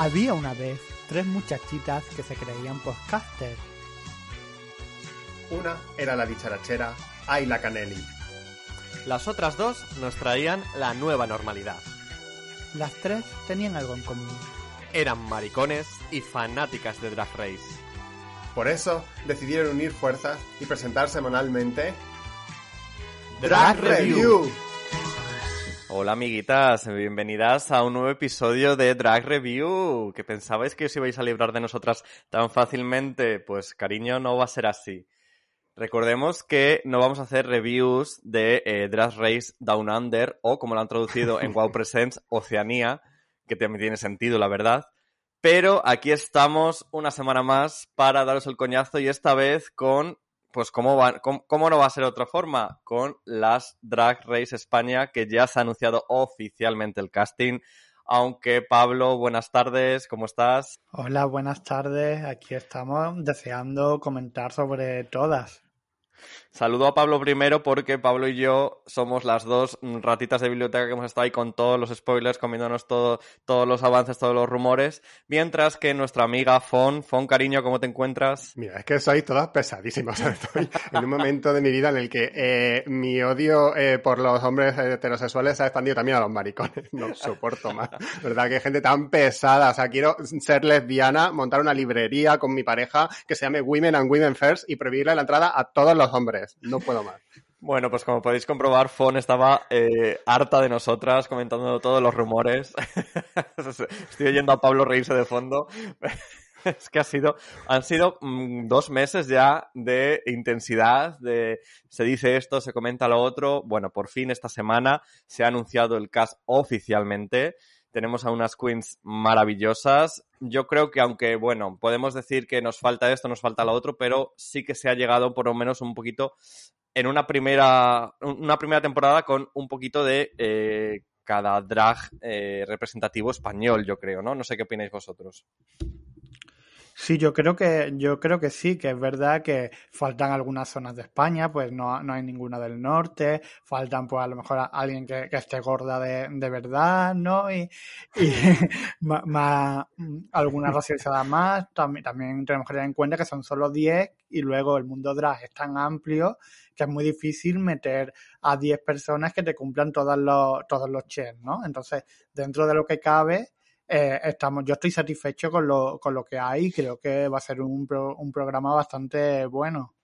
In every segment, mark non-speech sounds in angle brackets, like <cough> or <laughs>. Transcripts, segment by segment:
Había una vez tres muchachitas que se creían podcasters. Una era la dicharachera Ayla Canelli. Las otras dos nos traían la nueva normalidad. Las tres tenían algo en común. Eran maricones y fanáticas de Drag Race. Por eso decidieron unir fuerzas y presentar semanalmente Drag Review. Hola amiguitas, bienvenidas a un nuevo episodio de Drag Review. ¿Que pensabais que os ibais a librar de nosotras tan fácilmente? Pues cariño, no va a ser así. Recordemos que no vamos a hacer reviews de eh, Drag Race Down Under o como lo han traducido en Wow <laughs> Presents Oceanía, que también tiene sentido, la verdad. Pero aquí estamos una semana más para daros el coñazo y esta vez con pues ¿cómo, va, cómo, cómo, no va a ser otra forma? Con las Drag Race España, que ya se ha anunciado oficialmente el casting. Aunque Pablo, buenas tardes, ¿cómo estás? Hola, buenas tardes. Aquí estamos deseando comentar sobre todas. Saludo a Pablo primero porque Pablo y yo somos las dos ratitas de biblioteca que hemos estado ahí con todos los spoilers, comiéndonos todo, todos los avances, todos los rumores, mientras que nuestra amiga Fon, Fon cariño, ¿cómo te encuentras? Mira, es que sois todas pesadísimas. <laughs> Estoy en un momento de mi vida en el que eh, mi odio eh, por los hombres heterosexuales se ha expandido también a los maricones. No soporto más. ¿Verdad? Que gente tan pesada. O sea, quiero ser lesbiana, montar una librería con mi pareja que se llame Women and Women First y prohibirle la entrada a todos los hombres. No puedo más. Bueno, pues como podéis comprobar, Fon estaba eh, harta de nosotras comentando todos los rumores. <laughs> Estoy oyendo a Pablo reírse de fondo. <laughs> es que ha sido, han sido mmm, dos meses ya de intensidad, de se dice esto, se comenta lo otro. Bueno, por fin esta semana se ha anunciado el cast oficialmente. Tenemos a unas queens maravillosas. Yo creo que aunque, bueno, podemos decir que nos falta esto, nos falta lo otro, pero sí que se ha llegado por lo menos un poquito en una primera, una primera temporada con un poquito de eh, cada drag eh, representativo español, yo creo, ¿no? No sé qué opináis vosotros. Sí, yo creo que yo creo que sí, que es verdad que faltan algunas zonas de España, pues no, no hay ninguna del norte, faltan pues a lo mejor alguien que, esté gorda de, de, verdad, ¿no? Y, y <laughs> más, más, alguna racializada más, también, también tenemos que tener en cuenta que son solo 10 y luego el mundo drag es tan amplio que es muy difícil meter a 10 personas que te cumplan todos los, todos los checks, ¿no? Entonces, dentro de lo que cabe, eh, estamos, yo estoy satisfecho con lo, con lo que hay. Creo que va a ser un, pro, un programa bastante bueno.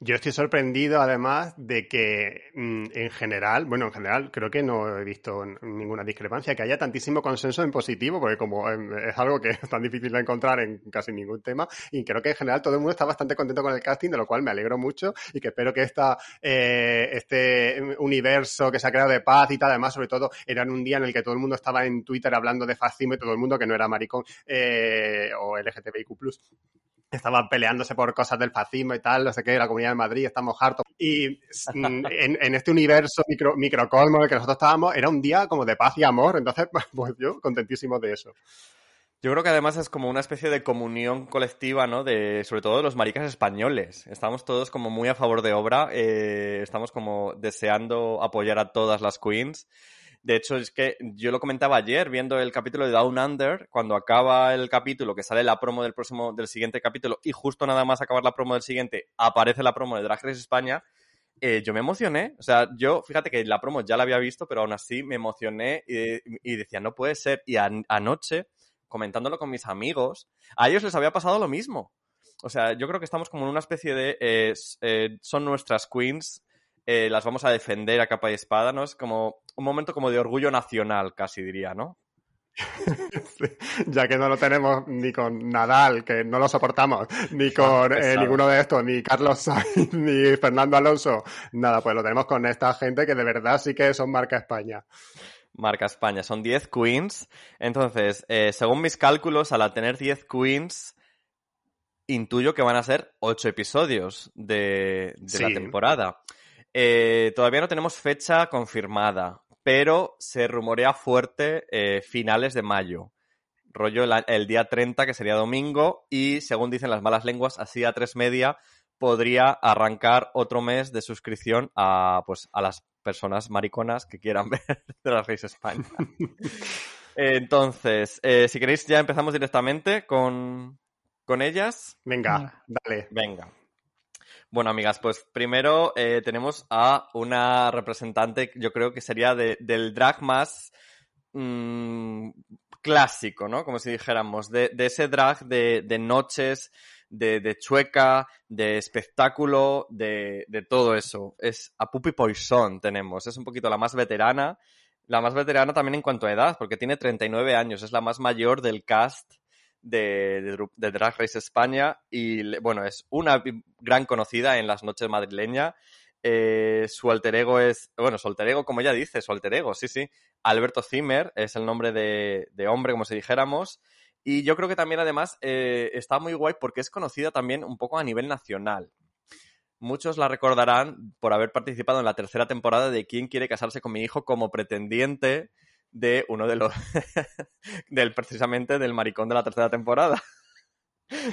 Yo estoy sorprendido además de que mm, en general, bueno, en general creo que no he visto ninguna discrepancia, que haya tantísimo consenso en positivo, porque como es algo que <laughs> es tan difícil de encontrar en casi ningún tema, y creo que en general todo el mundo está bastante contento con el casting, de lo cual me alegro mucho y que espero que esta, eh, este universo que se ha creado de paz y tal, además sobre todo era en un día en el que todo el mundo estaba en Twitter hablando de fascismo y todo el mundo que no era maricón eh, o LGTBIQ+, estaban peleándose por cosas del fascismo y tal, no sé qué, la Comunidad de Madrid, estamos hartos. Y <laughs> en, en este universo micro, microcosmo en el que nosotros estábamos, era un día como de paz y amor, entonces, <laughs> pues yo contentísimo de eso. Yo creo que además es como una especie de comunión colectiva, ¿no? De, sobre todo de los maricas españoles. Estamos todos como muy a favor de obra, eh, estamos como deseando apoyar a todas las queens. De hecho, es que yo lo comentaba ayer viendo el capítulo de Down Under, cuando acaba el capítulo, que sale la promo del próximo, del siguiente capítulo, y justo nada más acabar la promo del siguiente, aparece la promo de Drag España, eh, yo me emocioné. O sea, yo, fíjate que la promo ya la había visto, pero aún así me emocioné y, decía, no puede ser. Y an anoche, comentándolo con mis amigos, a ellos les había pasado lo mismo. O sea, yo creo que estamos como en una especie de... Eh, eh, son nuestras queens, eh, las vamos a defender a capa y espada, ¿no? Es como un momento como de orgullo nacional, casi diría, ¿no? sí, <laughs> ya que no lo tenemos ni con Nadal, que no lo soportamos, ni <laughs> con eh, ninguno de estos, ni Carlos Sainz, <laughs> ni Fernando Alonso, nada, pues lo tenemos con esta gente que de verdad sí que son marca España. marca España. Son 10 queens. Entonces, eh, según mis cálculos, al tener 10 queens, intuyo que van a ser 8 episodios de, de la temporada. Eh, todavía no tenemos fecha confirmada, pero se rumorea fuerte eh, finales de mayo. Rollo el, el día 30, que sería domingo, y según dicen las malas lenguas, así a tres media podría arrancar otro mes de suscripción a, pues, a las personas mariconas que quieran <laughs> ver de las Race España. <laughs> Entonces, eh, si queréis, ya empezamos directamente con, con ellas. Venga, dale. Venga. Bueno, amigas, pues primero eh, tenemos a una representante, yo creo que sería de- del drag más mm, clásico, ¿no? Como si dijéramos, de, ese drag de, noches, de, de chueca, de espectáculo, de, de todo eso. Es a Puppy Poison tenemos, es un poquito la más veterana, la más veterana también en cuanto a edad, porque tiene 39 años, es la más mayor del cast de, de Drag Race España y bueno, es una gran conocida en las noches madrileñas. Eh, su alter ego es, bueno, su alter ego, como ella dice, su alter ego, sí, sí. Alberto Zimmer es el nombre de, de hombre, como si dijéramos. Y yo creo que también, además, eh, está muy guay porque es conocida también un poco a nivel nacional. Muchos la recordarán por haber participado en la tercera temporada de ¿Quién quiere casarse con mi hijo? como pretendiente de uno de los <laughs> del precisamente del maricón de la tercera temporada.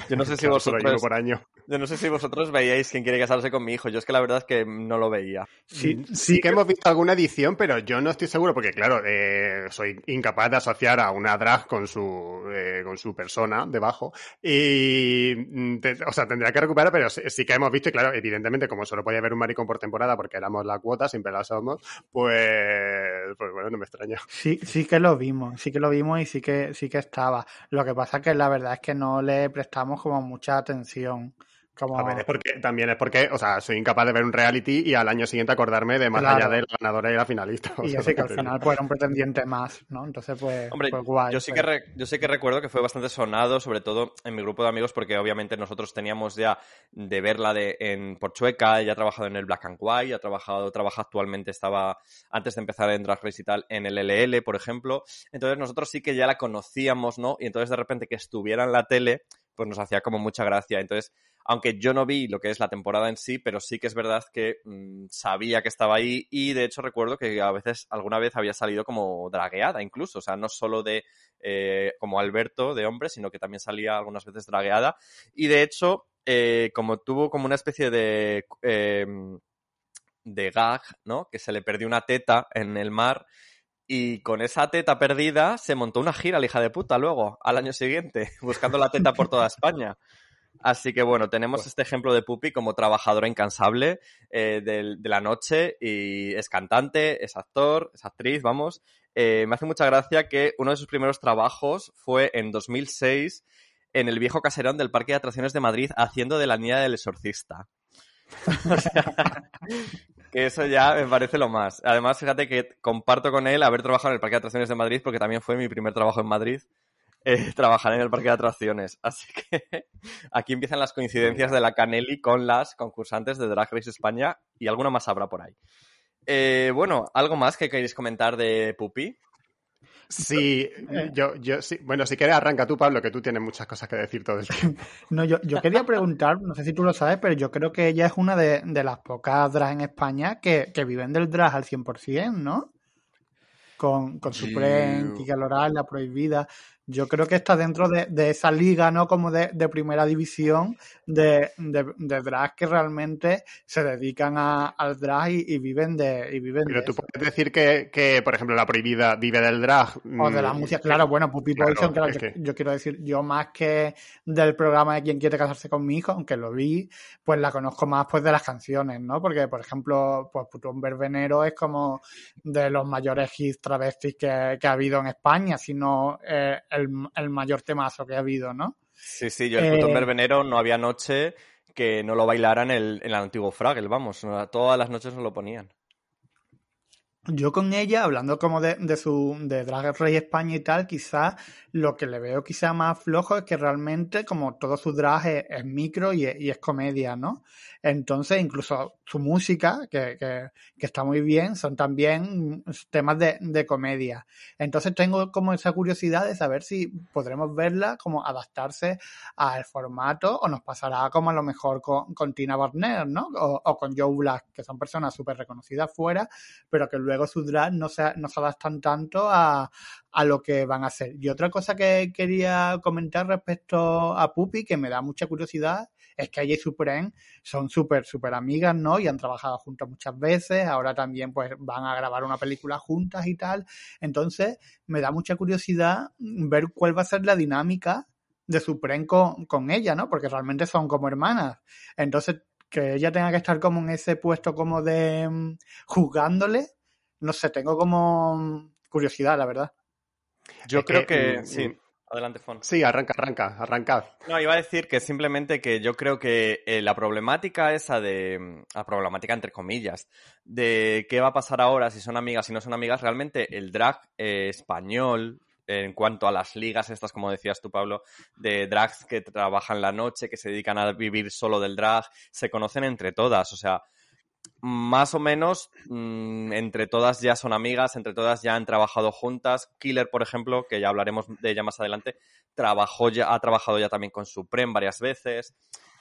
Yo no <laughs> sé si vosotros por año. yo no sé si vosotros veíais quién quiere casarse con mi hijo. Yo es que la verdad es que no lo veía. Sí, Mm, Sí que hemos visto alguna edición, pero yo no estoy seguro porque, claro, eh, soy incapaz de asociar a una drag con su, eh, con su persona debajo. Y, mm, te- o sea, tendría que recuperar, pero sí, sí que hemos visto, y claro, evidentemente, como solo podía haber un maricón por temporada porque éramos la cuota, siempre la somos, pues, pues bueno, no me extraña. Sí, sí que lo vimos, sí que lo vimos y sí que sí que estaba. Lo que pasa es que la verdad es que no le prestamos como mucha atención. Como... A ver, es porque, también es porque, o sea, soy incapaz de ver un reality y al año siguiente acordarme de más Claro. allá de la ganadora y la finalista. <laughs> o Y sea, yo sé que al final pues era un pretendiente más, ¿no? Entonces pues, Hombre, pues guay. yo sí, pero- que re- yo sí que recuerdo que fue bastante sonado, sobre todo en mi grupo de amigos, porque obviamente nosotros teníamos ya de verla de, en Porchueca, ella ha trabajado en el Black and White, ha trabajado, trabaja actualmente, estaba antes de empezar en Drag Race y tal, en el LL, por ejemplo. Entonces nosotros sí que ya la conocíamos, ¿no? Y entonces de repente que estuviera en la tele, pues nos hacía como mucha gracia. Entonces, aunque yo no vi lo que es la temporada en sí, pero sí que es verdad que mm, sabía que estaba ahí y de hecho recuerdo que a veces, alguna vez había salido como dragueada incluso, o sea, no solo de eh, como Alberto de hombre, sino que también salía algunas veces dragueada y de hecho, eh, como tuvo como una especie de... eh, de gag, ¿no? Que se le perdió una teta en el mar y con esa teta perdida se montó una gira, la hija de puta, luego, al año siguiente, <laughs> buscando la teta por toda España. Así que bueno, tenemos este ejemplo de Pupi como trabajadora incansable eh, de, la noche y es cantante, es actor, es actriz, vamos. Eh, me hace mucha gracia que uno de sus primeros trabajos fue en 2006 en el viejo caserón del Parque de Atracciones de Madrid haciendo de la niña del exorcista. O <laughs> sea, <laughs> que eso ya me parece lo más. Además, fíjate que comparto con él haber trabajado en el Parque de Atracciones de Madrid porque también fue mi primer trabajo en Madrid. eh, <laughs> trabajar en el parque de atracciones. Así que <laughs> aquí empiezan las coincidencias de la Canelli con las concursantes de Drag Race España y alguna más habrá por ahí. Eh, bueno, ¿algo más que queréis comentar de Pupi? Sí, yo, yo, sí. Bueno, si quieres arranca tú, Pablo, que tú tienes muchas cosas que decir todo el <laughs> tiempo. No, yo, yo quería preguntar, no sé si tú lo sabes, pero yo creo que ella es una de, de las pocas drag en España que, que viven del drag al 100%, ¿no? Con, con Yo- Kika Loral, La Prohibida. Yo creo que está dentro de, de esa liga, ¿no? Como de, de primera división de, de, de drag que realmente se dedican a, al drag y, y viven de, y viven Pero tú eso. puedes decir que, que, por ejemplo, la prohibida vive del drag. O de la mm, música, claro, bueno, Puppy claro, Poison, claro, yo, que- yo quiero decir, yo más que del programa de Quién quiere casarse con mi hijo, aunque lo vi, pues la conozco más pues de las canciones, ¿no? Porque, por ejemplo, pues Putón Verbenero es como de los mayores hits travestis que, que ha habido en España, sino eh, el, el mayor temazo que ha habido, ¿no? Sí, sí, yo el Eh, verbenero no había noche que no lo bailaran en el, el antiguo Fraggle, vamos, no- todas las noches nos lo ponían. Yo con ella, hablando como de, su de Drag Race España y tal, quizás lo que le veo quizá más flojo es que realmente como todo su drag es, micro y es, comedia, ¿no? Entonces, incluso su música, que, que, que está muy bien, son también temas de, de, comedia. Entonces tengo como esa curiosidad de saber si podremos verla como adaptarse al formato o nos pasará como a lo mejor con, Tina Burner, ¿no? O, o, con Joe Black, que son personas súper reconocidas fuera, pero que luego su drag no se, no se adaptan tanto a, a lo que van a hacer. Y otra cosa que quería comentar respecto a Puppy, que me da mucha curiosidad, es que ella y Supreme son súper, súper amigas, ¿no? Y han trabajado juntas muchas veces, ahora también pues van a grabar una película juntas y tal. Entonces, me da mucha curiosidad ver cuál va a ser la dinámica de Supreme con, con ella, ¿no? Porque realmente son como hermanas. Entonces, que ella tenga que estar como en ese puesto como de um, juzgándole, no sé, tengo como curiosidad, la verdad. Yo es creo que, que sí. Adelante, Fon. Sí, arranca, arranca, arrancad. No, iba a decir que simplemente que yo creo que eh, la problemática esa de, la problemática entre comillas, de qué va a pasar ahora si son amigas, si no son amigas, realmente el drag eh, español, en cuanto a las ligas estas, como decías tú, Pablo, de drags que trabajan la noche, que se dedican a vivir solo del drag, se conocen entre todas, o sea, más o menos mmm, entre todas ya son amigas, entre todas ya han trabajado juntas. Killer, por ejemplo, que ya hablaremos de ella más adelante, trabajó ya, ha trabajado ya también con Supreme varias veces.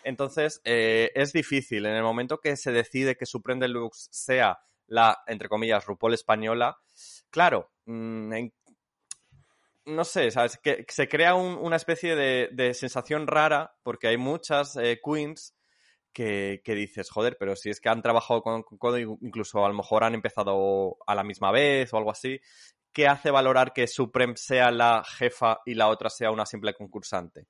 Entonces, eh, es difícil. En el momento que se decide que Supreme Deluxe sea la, entre comillas, RuPaul española, claro, en, no sé, ¿sabes? Que, se crea un, una especie de, de, sensación rara porque hay muchas eh, queens que, que, dices, joder, pero si es que han trabajado con, con, incluso a lo mejor han empezado a la misma vez o algo así, ¿qué hace valorar que Supreme sea la jefa y la otra sea una simple concursante?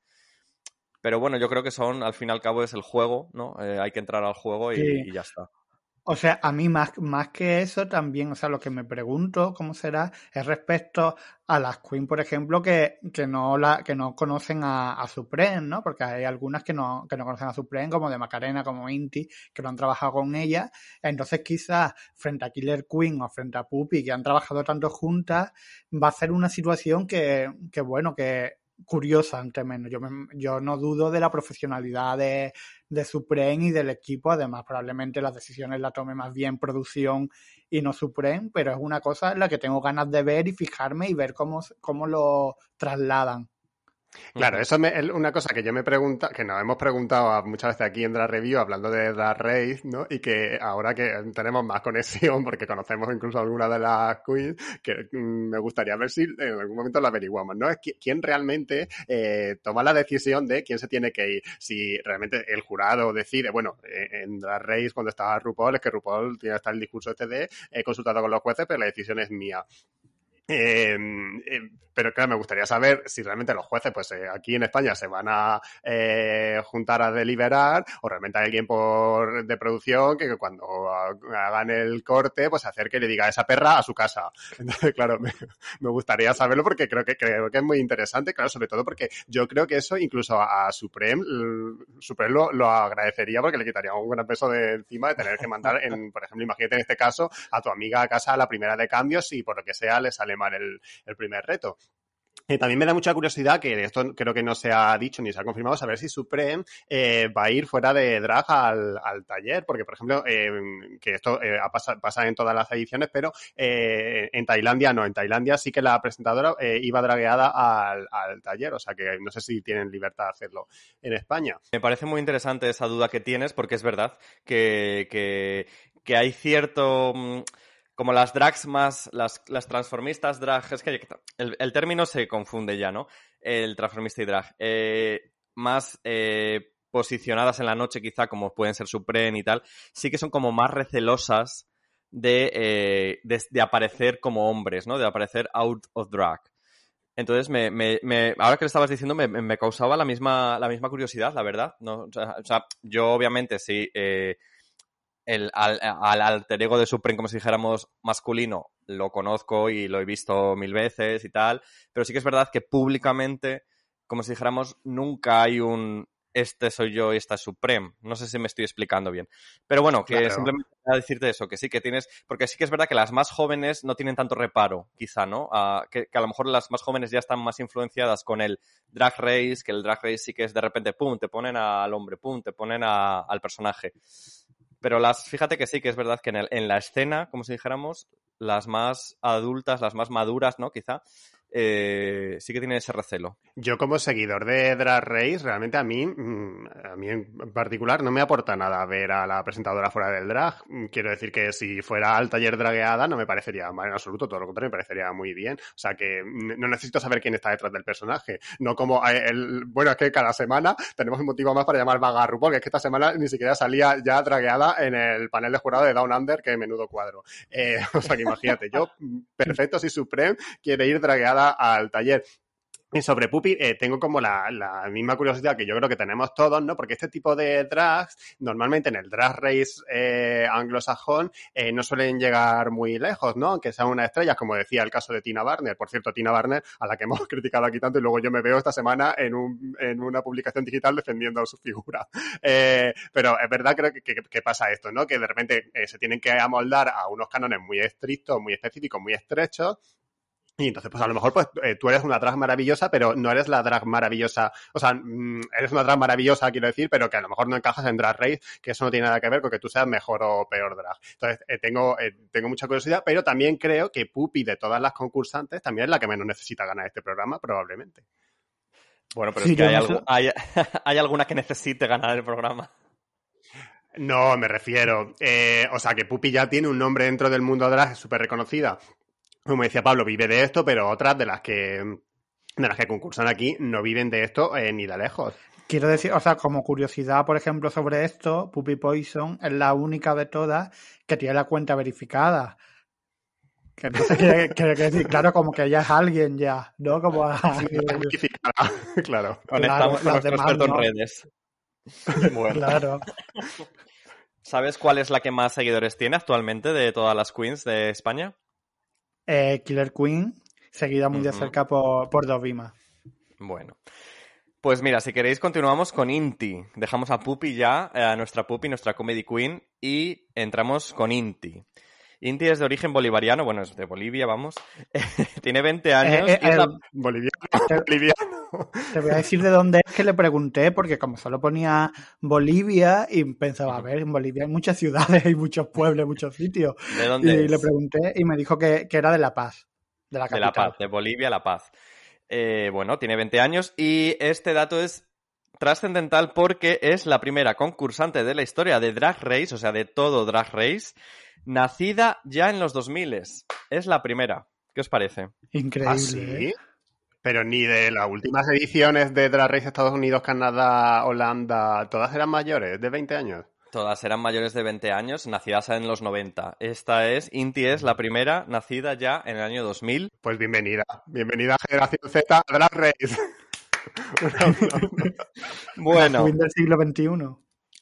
Pero bueno, yo creo que son, al fin y al cabo, es el juego, ¿no? Eh, hay que entrar al juego y, sí. y ya está. O sea, a mí más, más que eso también, o sea, lo que me pregunto cómo será es respecto a las Queen, por ejemplo, que, que no la, que no conocen a, a Supreme, ¿no? Porque hay algunas que no, que no conocen a Supreme, como de Macarena, como Inti, que no han trabajado con ella. Entonces, quizás frente a Killer Queen o frente a Puppy, que han trabajado tanto juntas, va a ser una situación que, que bueno, que curiosa, ante menos. Yo, me, yo no dudo de la profesionalidad de, de y del equipo. Además, probablemente las decisiones las tome más bien producción y no Supreme, pero es una cosa en la que tengo ganas de ver y fijarme y ver cómo, cómo lo trasladan. Claro, eso es una cosa que yo me pregunta, que nos hemos preguntado muchas veces aquí en Drag Review hablando de Drag Race, ¿no? Y que ahora que tenemos más conexión, <laughs> porque conocemos incluso alguna de las queens, que mm, me gustaría ver si en algún momento lo averiguamos, ¿no? Es quién realmente eh, toma la decisión de quién se tiene que ir. Si realmente el jurado decide, bueno, en Drag Race cuando estaba RuPaul, es que RuPaul tiene hasta el discurso este de he consultado con los jueces, pero la decisión es mía. Eh, eh, pero claro, me gustaría saber si realmente los jueces, pues eh, aquí en España se van a eh, juntar a deliberar o realmente hay alguien por, de producción que, que cuando hagan el corte, pues hacer que le diga a esa perra a su casa. <laughs> Entonces, claro, me, me, gustaría saberlo porque creo que, creo que es muy interesante, claro, sobre todo porque yo creo que eso incluso a, a Supreme, Supreme lo, lo, agradecería porque le quitaría un gran peso de encima de tener que mandar, en, por ejemplo, imagínate en este caso, a tu amiga a casa a la primera de cambios y por lo que sea le sale el, primer reto. Eh, también me da mucha curiosidad, que esto creo que no se ha dicho ni se ha confirmado, saber si Supreme eh, va a ir fuera de drag al, al taller, porque por ejemplo, eh, que esto eh, pasa, pasa, en todas las ediciones, pero en Tailandia no, en Tailandia sí que la presentadora iba dragueada al, al, taller, o sea que no sé si tienen libertad de hacerlo en España. Me parece muy interesante esa duda que tienes, porque es verdad que, que, que hay cierto mm, como las drags más, las, transformistas drag, es que el, término se confunde ya, ¿no? El transformista y drag. Eh, más eh, posicionadas en la noche, quizá, como pueden ser Supreme y tal, sí que son como más recelosas de, eh, de, aparecer como hombres, ¿no? De aparecer out of drag. Entonces, me, ahora que lo estabas diciendo, me, causaba la misma, la misma curiosidad, la verdad. ¿no? O, sea, yo obviamente sí, el, al, al, alter ego de Supreme, como si dijéramos masculino, lo conozco y lo he visto mil veces y tal, pero sí que es verdad que públicamente, como si dijéramos, nunca hay un este soy yo y esta es Supreme. No sé si me estoy explicando bien. Pero bueno, que Claro. simplemente a decirte eso, que sí que tienes, porque sí que es verdad que las más jóvenes no tienen tanto reparo, quizá, ¿no? A- que, que a lo mejor las más jóvenes ya están más influenciadas con el drag race, que el drag race sí que es de repente, pum, te ponen al hombre, pum, te ponen a- al personaje. Pero las, fíjate que sí que es verdad que en, el- en la escena, como si dijéramos, las más adultas, las más maduras, ¿no? Quizá, eh, sí que tienen ese recelo. Yo como seguidor de Drag Race, realmente a mí, mm, a mí en particular, no me aporta nada ver a la presentadora fuera del drag. Mm, Quiero decir que si fuera al taller dragueada no me parecería mal en absoluto, todo lo contrario, me parecería muy bien. O sea que no necesito saber quién está detrás del personaje. No como eh, el... Bueno, es que cada semana tenemos un motivo más para llamar vaga a RuPaul, que es que esta semana ni siquiera salía ya dragueada en el panel de jurado de Down Under, que menudo cuadro. Eh, <laughs> o sea que imagínate, yo, mm, perfecto, si Supreme quiere ir dragueada al taller. Sobre Puppy, eh, tengo como la, misma curiosidad que yo creo que tenemos todos, ¿no? Porque este tipo de drags, normalmente en el drag race eh, anglosajón, eh, no suelen llegar muy lejos, ¿no? Aunque sean unas estrellas, como decía el caso de Tina Barner. Por cierto, Tina Barner, a la que hemos <laughs> criticado aquí tanto, y luego yo me veo esta semana en, un, en una publicación digital defendiendo su figura. <laughs> Pero es verdad creo que, que, pasa esto, ¿no? Que de repente se tienen que amoldar a unos cánones muy estrictos, muy específicos, muy estrechos, y entonces, pues a lo mejor pues, eh, tú eres una drag maravillosa, pero no eres la drag maravillosa. O sea, mm, eres una drag maravillosa, quiero decir, pero que a lo mejor no encajas en Drag Race, que eso no tiene nada que ver con que tú seas mejor o peor drag. Entonces, eh, tengo, eh, tengo mucha curiosidad, pero también creo que Pupi, de todas las concursantes, también es la que menos necesita ganar este programa, probablemente. Bueno, pero Sí, es que hay, hay, <laughs> hay alguna que necesite ganar el programa. No, me refiero. eh, o sea, que Pupi ya tiene un nombre dentro del mundo drag, es súper reconocida. Como decía Pablo, vive de esto, pero otras de las que de las que concursan aquí no viven de esto eh, ni de lejos. Quiero decir, o sea, como curiosidad, por ejemplo, sobre esto, Puppy Poison es la única de todas que tiene la cuenta verificada. Que entonces quiere, <laughs> quiere decir, claro, como que ella es alguien ya, ¿no? Como a- Identificada, <laughs> claro. Conectamos con en no. redes. Bueno, claro. ¿sabes cuál es la que más seguidores tiene actualmente de todas las queens de España? Eh, Killer Queen, seguida muy de cerca por, por Dovima. Bueno. Pues mira, si queréis continuamos con Inti. Dejamos a Pupi ya, eh, a nuestra Pupi, nuestra comedy queen, y entramos con Inti. Inti es de origen bolivariano, bueno, es de Bolivia, vamos. <laughs> Tiene 20 años Eh, eh, y es la- el- Boliviano, <laughs> Te- boliviano. Te voy a decir de dónde es que le pregunté, porque como solo ponía Bolivia y pensaba, a ver, en Bolivia hay muchas ciudades, <laughs> hay muchos pueblos, muchos sitios. ¿De Y dónde le es? pregunté y me dijo que, que era de La Paz, de la De La capital. Paz, de Bolivia, La Paz. Eh, bueno, tiene 20 años y este dato es trascendental porque es la primera concursante de la historia de Drag Race, o sea, de todo Drag Race, nacida ya en los 2000. Es la primera. ¿Qué os parece? Increíble. ¿Ah, sí? ¿eh? Pero ni de las últimas ediciones de Drag Race Estados Unidos, Canadá, Holanda, todas eran mayores, de 20 años. Todas eran mayores de 20 años, nacidas en los 90. Esta es, Inti es la primera, nacida ya en el año 2000. Pues bienvenida. Bienvenida a Generación Z a Drag Race. <laughs> <laughs> Bueno, del siglo XXI.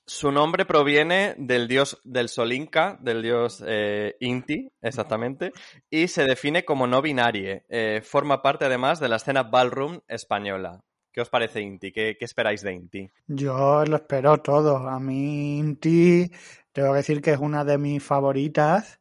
Su nombre proviene del dios del sol inca, del dios eh, Inti, exactamente, y se define como no binarie. Eh, forma parte además de la escena ballroom española. ¿Qué os parece Inti? ¿Qué, qué esperáis de Inti? Yo lo espero todo. A mí, Inti, tengo que decir que es una de mis favoritas.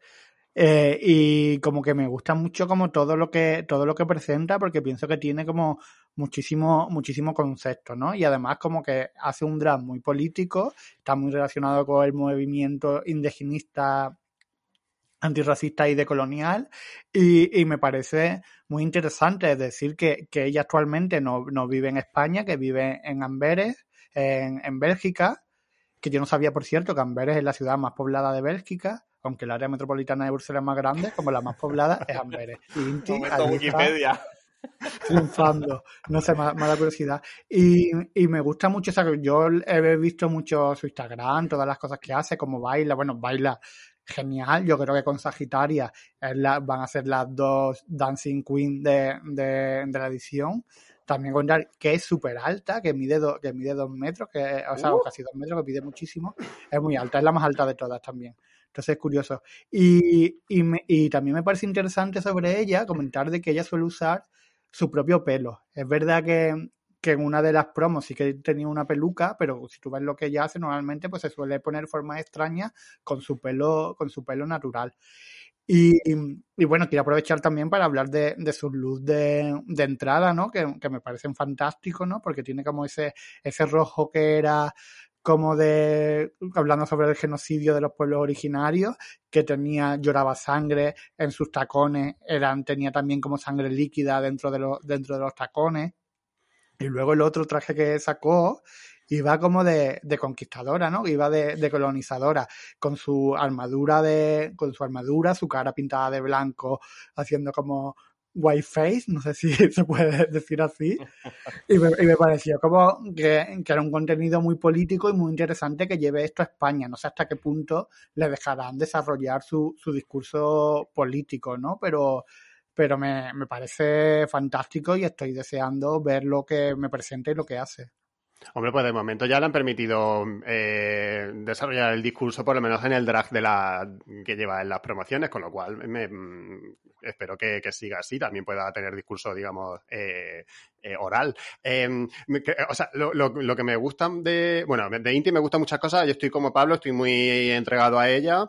eh, y como que me gusta mucho como todo lo que todo lo que presenta porque pienso que tiene como muchísimo muchísimo concepto no y además como que hace un drama muy político está muy relacionado con el movimiento indigenista antirracista y decolonial y, y me parece muy interesante es decir que, que ella actualmente no, no vive en España, que vive en Amberes, en, en Bélgica, que yo no sabía, por cierto, que Amberes es la ciudad más poblada de Bélgica, aunque el área metropolitana de Bruselas es más grande, como la más poblada es Amberes. Y <laughs> Inti está triunfando. No sé, me, da- me da curiosidad. Y, y me gusta mucho, o sea, que yo he visto mucho su Instagram, todas las cosas que hace, como baila, bueno, baila genial. Yo creo que con Sagitaria es la- van a ser las dos Dancing Queen de, de, de la edición. También contar que es súper alta, que mide, do- que mide dos metros, que, o sea, casi dos metros, que pide muchísimo. Es muy alta, es la más alta de todas también. Entonces es curioso. Y, y, me- y también me parece interesante sobre ella comentar de que ella suele usar su propio pelo. Es verdad que, que en una de las promos sí que tenía una peluca, pero si tú ves lo que ella hace normalmente, pues se suele poner formas extrañas con su pelo, con su pelo natural. Y, bueno, quiero aprovechar también para hablar de, de su luz de, de entrada, ¿no? Que, que, me parecen fantásticos, ¿no? Porque tiene como ese, ese rojo que era como de, hablando sobre el genocidio de los pueblos originarios, que tenía, lloraba sangre en sus tacones, eran, tenía también como sangre líquida dentro de los, dentro de los tacones. Y luego el otro traje que sacó iba como de, de conquistadora, ¿no? Iba de, de, colonizadora, con su armadura de, con su armadura, su cara pintada de blanco, haciendo como white face, no sé si <laughs> se puede decir así, y me, y me pareció como que, que, era un contenido muy político y muy interesante que lleve esto a España. No sé hasta qué punto le dejarán desarrollar su, su discurso político, ¿no? Pero, pero me, me parece fantástico y estoy deseando ver lo que me presenta y lo que hace. Hombre, pues de momento ya le han permitido eh, desarrollar el discurso, por lo menos en el drag de la que lleva en las promociones, con lo cual me, espero que, que, siga así, también pueda tener discurso, digamos, eh, eh, oral. Eh, que, o sea, lo, lo, lo, que me gusta de, bueno, de Inti me gustan muchas cosas, yo estoy como Pablo, estoy muy entregado a ella,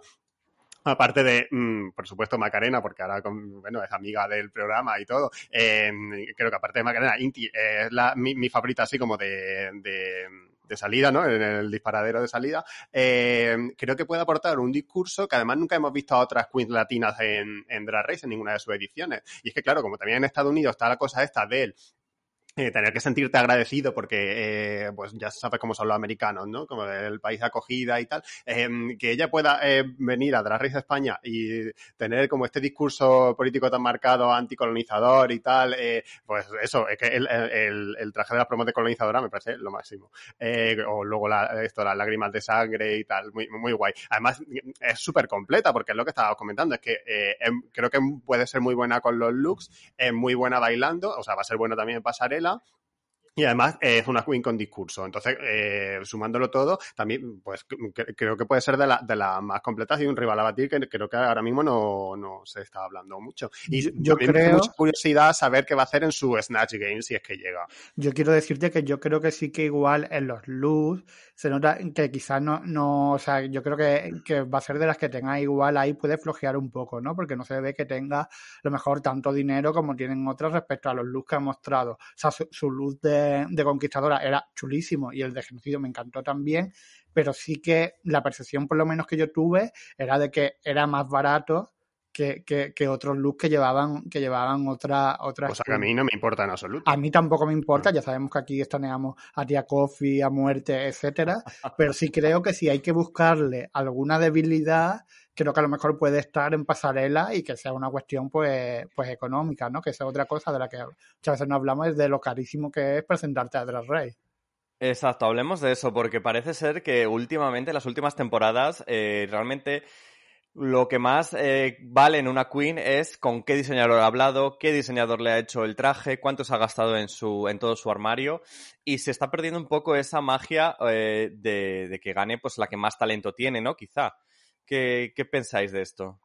Aparte de, mmm, por supuesto, Macarena, porque ahora bueno, es amiga del programa y todo. Eh, creo que aparte de Macarena, Inti es la, mi, favorita así como de, de, salida, ¿no? En el disparadero de salida. Eh, creo que puede aportar un discurso que además nunca hemos visto a otras queens latinas en, en Drag Race, en ninguna de sus ediciones. Y es que, claro, como también en Estados Unidos está la cosa esta del <laughs> eh, tener que sentirte agradecido porque eh, pues ya sabes cómo son los americanos, ¿no? Como el país de acogida y tal. Eh, que ella pueda venir a Drag Race España y tener como este discurso político tan marcado anticolonizador y tal, pues eso, es que el, el, traje de las promos de colonizadora me parece lo máximo. o luego la, esto, las lágrimas de sangre y tal, muy, muy guay. Además, es súper completa porque es lo que estabas comentando, es que creo que puede ser muy buena con los looks, es muy buena bailando, o sea, va a ser bueno también en pasarela Angela y además eh, es una queen con discurso. Entonces, eh, sumándolo todo, también, pues creo que puede ser de las de la más completas y un rival a batir que creo que ahora mismo no, no se está hablando mucho. Y yo creo... me hace mucha curiosidad saber qué va a hacer en su Snatch Game si es que llega. Yo quiero decirte que yo creo que sí que igual en los looks se nota que quizás no, no, o sea, yo creo que, que va a ser de las que tenga igual ahí puede flojear un poco, ¿no? Porque no se ve que tenga a lo mejor tanto dinero como tienen otras respecto a los looks que ha mostrado. O sea, su, su look de, de, Conquistadora era chulísimo y el de Genocidio me encantó también, pero sí que la percepción por lo menos que yo tuve era de que era más barato que, que, que, otros looks que llevaban, que llevaban otra, otras. O sea, que a mí no me importa en absoluto. A mí tampoco me importa, ya sabemos que aquí estaneamos a Tía Coffee, a muerte, etcétera. pero sí creo que si hay que buscarle alguna debilidad, creo que a lo mejor puede estar en pasarela y que sea una cuestión pues, pues económica, ¿no? Que sea otra cosa de la que muchas veces no hablamos, es de lo carísimo que es presentarte a Drag Race. Exacto, hablemos de eso, porque parece ser que últimamente, en las últimas temporadas, eh, realmente lo que más eh, vale en una queen es con qué diseñador ha hablado, qué diseñador le ha hecho el traje, cuánto se ha gastado en su en todo su armario y se está perdiendo un poco esa magia eh, de, de, que gane pues la que más talento tiene, ¿no? Quizá. ¿Qué, pensáis de esto?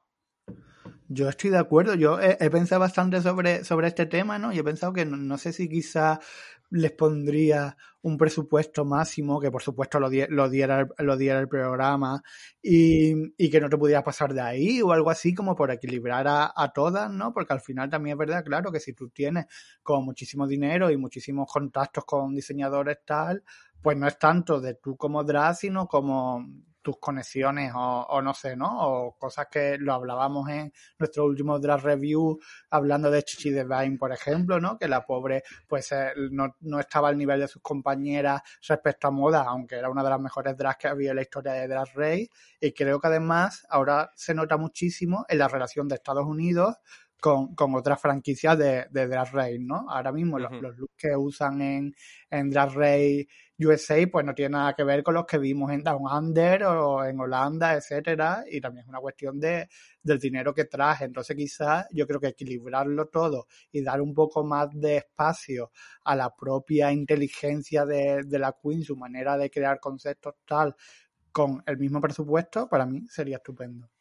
Yo estoy de acuerdo, yo he, he, pensado bastante sobre, sobre este tema, ¿no? Y he pensado que no, no sé si quizá les pondría un presupuesto máximo, que por supuesto lo, di lo, diera, lo diera el programa, y, y, que no te pudieras pasar de ahí, o algo así como por equilibrar a, a, todas, ¿no? Porque al final también es verdad, claro, que si tú tienes como muchísimo dinero y muchísimos contactos con diseñadores tal, pues no es tanto de tú como drag, sino como tus conexiones o, o, no sé, ¿no? O cosas que lo hablábamos en nuestro último draft review hablando de Chichi Devine, por ejemplo, ¿no? Que la pobre pues eh, no, no, estaba al nivel de sus compañeras respecto a moda, aunque era una de las mejores drags que había en la historia de Drag Race y creo que además ahora se nota muchísimo en la relación de Estados Unidos con, con, otras franquicias de, de Drag Race, ¿no? Ahora mismo uh -huh. los, los, looks que usan en, en Drag Race USA pues no tiene nada que ver con los que vimos en Down Under o en Holanda, etcétera, y también es una cuestión de, del dinero que traje. Entonces quizás yo creo que equilibrarlo todo y dar un poco más de espacio a la propia inteligencia de, de la Queen, su manera de crear conceptos tal, con el mismo presupuesto, para mí sería estupendo.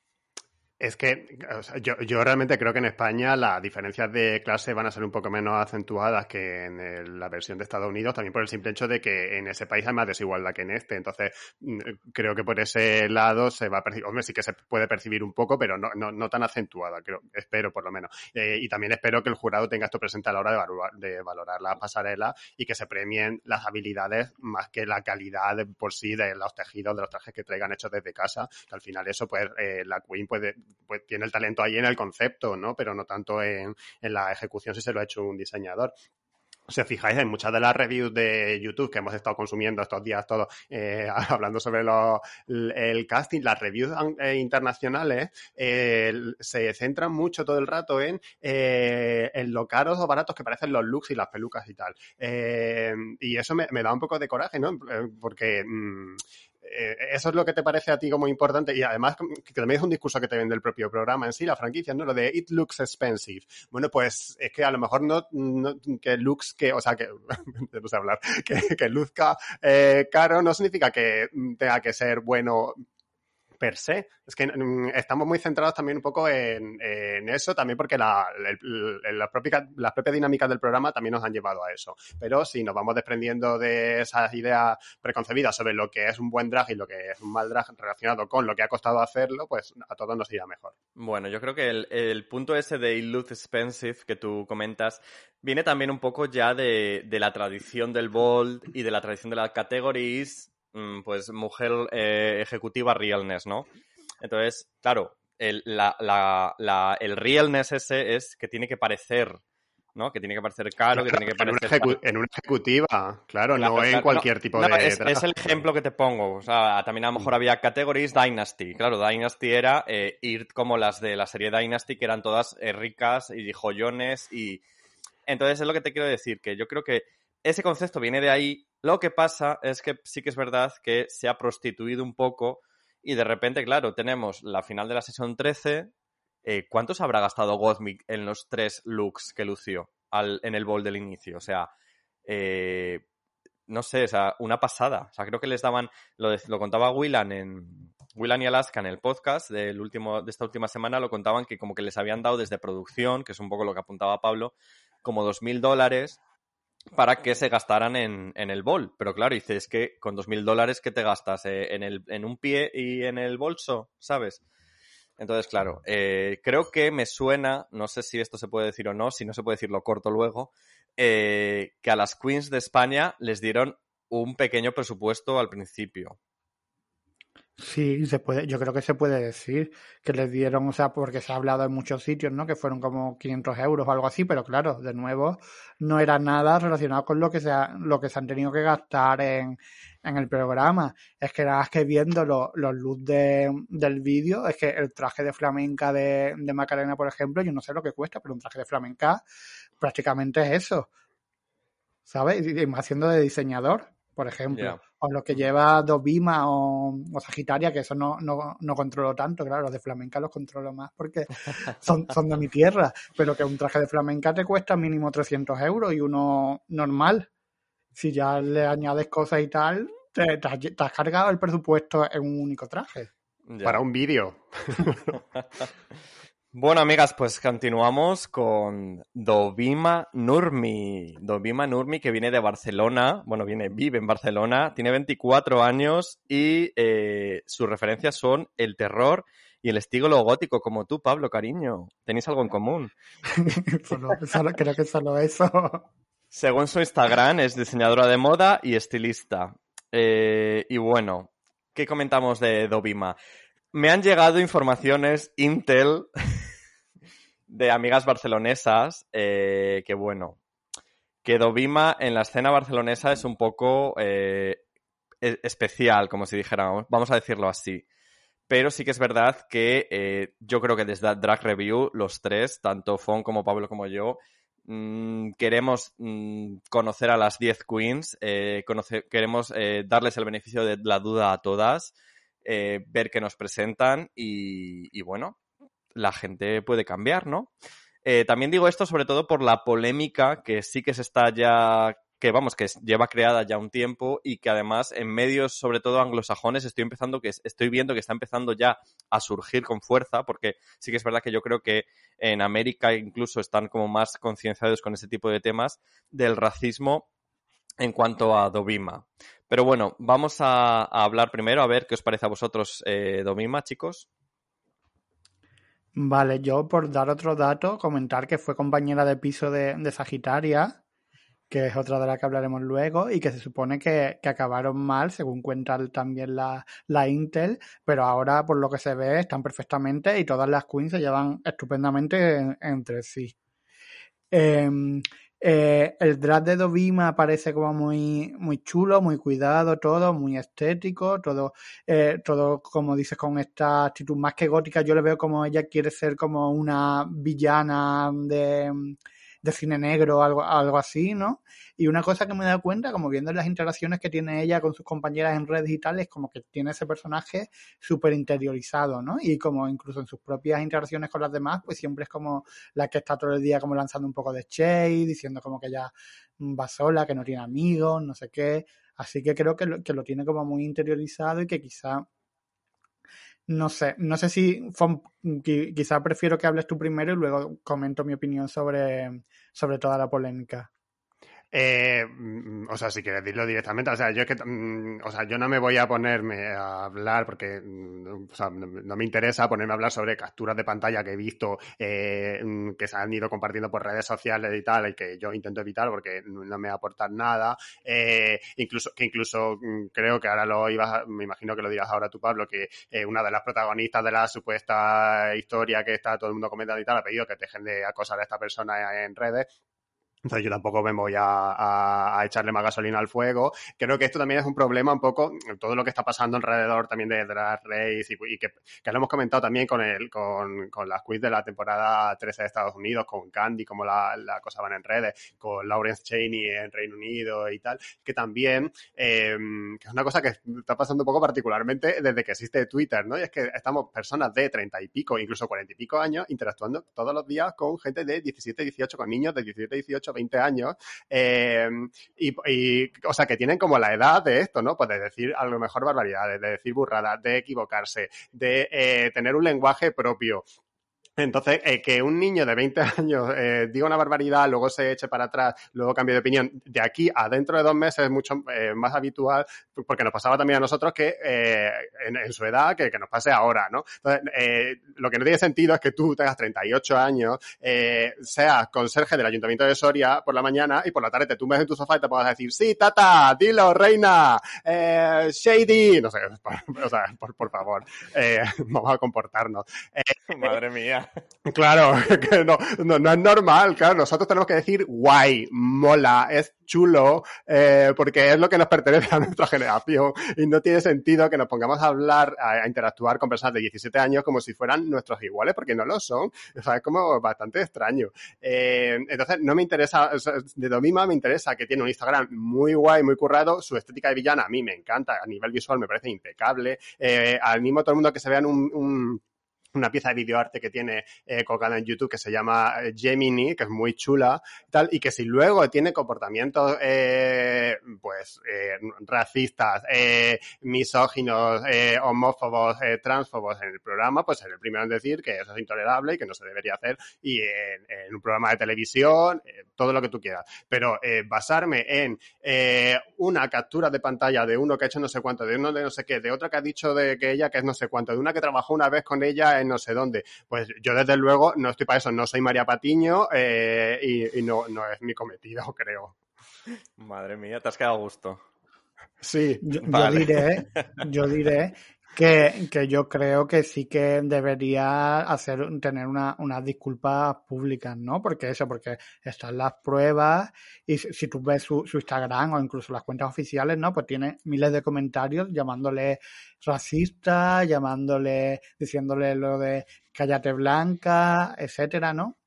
Es que yo, yo, realmente creo que en España las diferencias de clase van a ser un poco menos acentuadas que en la versión de Estados Unidos, también por el simple hecho de que en ese país hay más desigualdad que en este. Entonces, mm, creo que por ese lado se va a percibir, hombre, sí que se puede percibir un poco, pero no, no, no tan acentuada, creo, espero por lo menos. Eh, y también espero que el jurado tenga esto presente a la hora de valorar, de valorar la pasarela y que se premien las habilidades más que la calidad por sí de los tejidos, de los trajes que traigan hechos desde casa, que al final eso, pues, eh, la Queen puede pues tiene el talento ahí en el concepto, ¿no? Pero no tanto en, en la ejecución si se lo ha hecho un diseñador. Si os fijáis en muchas de las reviews de YouTube que hemos estado consumiendo estos días todos, eh, <laughs> hablando sobre lo, el casting, las reviews eh, internacionales se centran mucho todo el rato en, eh, en lo caros o baratos que parecen los looks y las pelucas y tal. Y eso me, da un poco de coraje, ¿no? Porque... Mmm, eh, eso es lo que te parece a ti como importante y además que también es un discurso que te vende el propio programa en sí, la franquicia, ¿no? Lo de it looks expensive. Bueno, pues es que a lo mejor no, que looks que, o sea, que, <laughs> no sé hablar, que, que luzca eh, caro no significa que tenga que ser bueno per se. Es que mm, estamos muy centrados también un poco en, eso, también porque la, propia, las propias dinámicas del programa también nos han llevado a eso. Pero si nos vamos desprendiendo de esas ideas preconcebidas sobre lo que es un buen drag y lo que es un mal drag relacionado con lo que ha costado hacerlo, pues a todos nos irá mejor. Bueno, yo creo que el, el punto ese de Looks Expensive que tú comentas viene también un poco ya de, de la tradición del bold y de la tradición de las categories pues mujer eh, ejecutiva realness, ¿no? Entonces, claro, el, la, la, la, el realness ese es que tiene que parecer, ¿no? Que tiene que parecer caro, claro, que tiene que en parecer... Una en una ejecutiva, claro, claro no en cualquier no, tipo no, de... Es, es, el ejemplo que te pongo. O sea, también a lo mejor había categories Dynasty. Claro, Dynasty era eh, ir como las de la serie Dynasty, que eran todas eh, ricas y joyones y... Entonces es lo que te quiero decir, que yo creo que ese concepto viene de ahí. Lo que pasa es que sí que es verdad que se ha prostituido un poco y de repente, claro, tenemos la final de la sesión 13. Eh, ¿Cuántos habrá gastado Gottmik en los tres looks que lució en el bol del inicio? O sea, eh, no sé, o sea, una pasada. O sea, creo que les daban, lo, lo contaba Willan en, Willan y Alaska en el podcast del último, de esta última semana lo contaban que como que les habían dado desde producción, que es un poco lo que apuntaba Pablo, como dos mil dólares para que se gastaran en, en el bol. Pero claro, dices es que con dos mil dólares que te gastas eh, en, el, en un pie y en el bolso, ¿sabes? Entonces, claro, eh, creo que me suena, no sé si esto se puede decir o no, si no se puede decir lo corto luego, eh, que a las Queens de España les dieron un pequeño presupuesto al principio. Sí, se puede, yo creo que se puede decir que les dieron, o sea, porque se ha hablado en muchos sitios, ¿no? Que fueron como 500 euros o algo así, pero claro, de nuevo, no era nada relacionado con lo que se, lo que se han tenido que gastar en, en el programa. Es que nada más que viendo lo, los looks de, del vídeo, es que el traje de flamenca de, de Macarena, por ejemplo, yo no sé lo que cuesta, pero un traje de flamenca prácticamente es eso. ¿Sabes? Y más de diseñador, por ejemplo. O lo que lleva Dovima o, o Sagitaria, que eso no, no, no controlo tanto, claro, los de flamenca los controlo más porque <laughs> son, son de mi tierra, pero que un traje de flamenca te cuesta mínimo 300 euros y uno normal. Si ya le añades cosas y tal, te, te, has, te has cargado el presupuesto en un único traje. Ya. Para un vídeo. <laughs> Bueno, amigas, pues continuamos con Dovima Nurmi. Dovima Nurmi, que viene de Barcelona, bueno, viene, vive en Barcelona, tiene 24 años y eh, sus referencias son el terror y el estilo gótico, como tú, Pablo, cariño. Tenéis algo en común. <laughs> solo, solo, creo que solo eso. Según su Instagram, es diseñadora de moda y estilista. Eh, y bueno, ¿qué comentamos de Dovima? Me han llegado informaciones Intel <laughs> de amigas barcelonesas eh, que, bueno, que Dovima en la escena barcelonesa es un poco eh, especial, como si dijéramos, vamos a decirlo así. Pero sí que es verdad que eh, yo creo que desde Drag Review, los tres, tanto Fon como Pablo como yo, mmm, queremos mmm, conocer a las 10 queens, queremos darles el beneficio de la duda a todas, eh, ver qué nos presentan y, bueno, la gente puede cambiar, ¿no? Eh, también digo esto sobre todo por la polémica que sí que se está ya que vamos, que lleva creada ya un tiempo y que además en medios, sobre todo anglosajones, estoy empezando que estoy viendo que está empezando ya a surgir con fuerza, porque sí que es verdad que yo creo que en América incluso están como más concienciados con ese tipo de temas del racismo en cuanto a Dovima. Pero bueno, vamos a, hablar primero, a ver qué os parece a vosotros eh, chicos. Vale, yo por dar otro dato, comentar que fue compañera de piso de, Sagitaria, que es otra de la que hablaremos luego, y que se supone que, acabaron mal, según cuenta también la, la, Intel, pero ahora por lo que se ve están perfectamente y todas las queens se llevan estupendamente entre sí. Em, eh, el drag de Dovima parece como muy, muy chulo, muy cuidado, todo, muy estético, todo, eh, todo como dices, con esta actitud más que gótica. Yo le veo como ella quiere ser como una villana de, de cine negro o algo, algo así, ¿no? Y una cosa que me he dado cuenta, como viendo las interacciones que tiene ella con sus compañeras en redes y como que tiene ese personaje súper interiorizado, ¿no? Y como incluso en sus propias interacciones con las demás, pues siempre es como la que está todo el día como lanzando un poco de shade, diciendo como que ella va sola, que no tiene amigos, no sé qué. Así que creo que lo, que lo tiene como muy interiorizado y que quizá no sé, no sé si quizá prefiero que hables tú primero y luego comento mi opinión sobre, sobre toda la polémica. Eh, mm, o sea, si quieres decirlo directamente, o sea, yo que, mm, o sea, yo no me voy a ponerme a hablar porque, mm, o sea, no, me interesa ponerme a hablar sobre capturas de pantalla que he visto eh, que se han ido compartiendo por redes sociales y tal, y que yo intento evitar porque no me aportan nada. Eh, incluso, que incluso creo que ahora lo ibas, me imagino que lo dirás ahora tú, Pablo, que una de las protagonistas de la supuesta historia que está todo el mundo comentando y tal ha pedido que dejen de acosar a esta persona en redes entonces yo tampoco me voy a, echarle más gasolina al fuego. Creo que esto también es un problema un poco, todo lo que está pasando alrededor también de Drag Race y, que, lo hemos comentado también con el, con, con las quiz de la temporada 13 de Estados Unidos, con Candy, como la, la cosa van en redes, con Lawrence Cheney en Reino Unido y tal, que también, eh, que es una cosa que está pasando un poco particularmente desde que existe Twitter, ¿no? Y es que estamos personas de 30 y pico, incluso 40 y pico años, interactuando todos los días con gente de 17, 18, con niños de 17, 18, 20 años, eh, y, o sea, que tienen como la edad de esto, ¿no? Pues de decir a lo mejor barbaridades, de decir burradas, de equivocarse, de eh, tener un lenguaje propio. Entonces, eh, que un niño de 20 años eh, diga una barbaridad, luego se eche para atrás, luego cambie de opinión, de aquí a dentro de dos meses es mucho eh, más habitual, porque nos pasaba también a nosotros que eh, en, en, su edad, que, que, nos pase ahora, ¿no? Entonces, eh, lo que no tiene sentido es que tú tengas 38 años, eh, seas conserje del Ayuntamiento de Soria por la mañana y por la tarde te tumbes en tu sofá y te puedas decir, sí, tata, dilo, reina, eh, shady, no sé, por, <laughs> o sea, por, por favor, eh, <laughs> vamos a comportarnos. Madre mía. <laughs> Claro, <laughs> que no, no, es normal, claro, nosotros tenemos que decir guay, mola, es chulo, eh, porque es lo que nos pertenece a nuestra generación y no tiene sentido que nos pongamos a hablar, a, a, interactuar con personas de 17 años como si fueran nuestros iguales, porque no lo son, o sea, es como bastante extraño. Eh, entonces, no me interesa, o sea, de Domima me interesa que tiene un Instagram muy guay, muy currado, su estética de villana a mí me encanta, a nivel visual me parece impecable, eh, animo a todo el mundo que se vean un, un una pieza de videoarte que tiene eh, colgada en YouTube que se llama eh, Gemini, que es muy chula, tal, y que si luego tiene comportamientos, eh, pues, eh, racistas, eh, misóginos, eh, homófobos, transfobos en el programa, pues seré el primero en decir que eso es intolerable y que no se debería hacer, y en, en un programa de televisión, todo lo que tú quieras. Pero basarme en una captura de pantalla de uno que ha hecho no sé cuánto, de uno de no sé qué, de otro que ha dicho de que ella que es no sé cuánto, de una que trabajó una vez con ella no sé dónde. Pues yo desde luego no estoy para eso, no soy María Patiño eh, y, y no, no, es mi cometido, <laughs> creo. Madre mía, te has quedado a gusto. Sí, yo, vale. <laughs> yo diré, yo diré que, que, yo creo que sí que debería hacer tener una, unas disculpas públicas, ¿no? Porque eso, porque están las pruebas y si, si tú ves su, su, Instagram o incluso las cuentas oficiales, ¿no? Pues tiene miles de comentarios llamándole racista, llamándole, diciéndole lo de cállate blanca, etcétera, ¿no?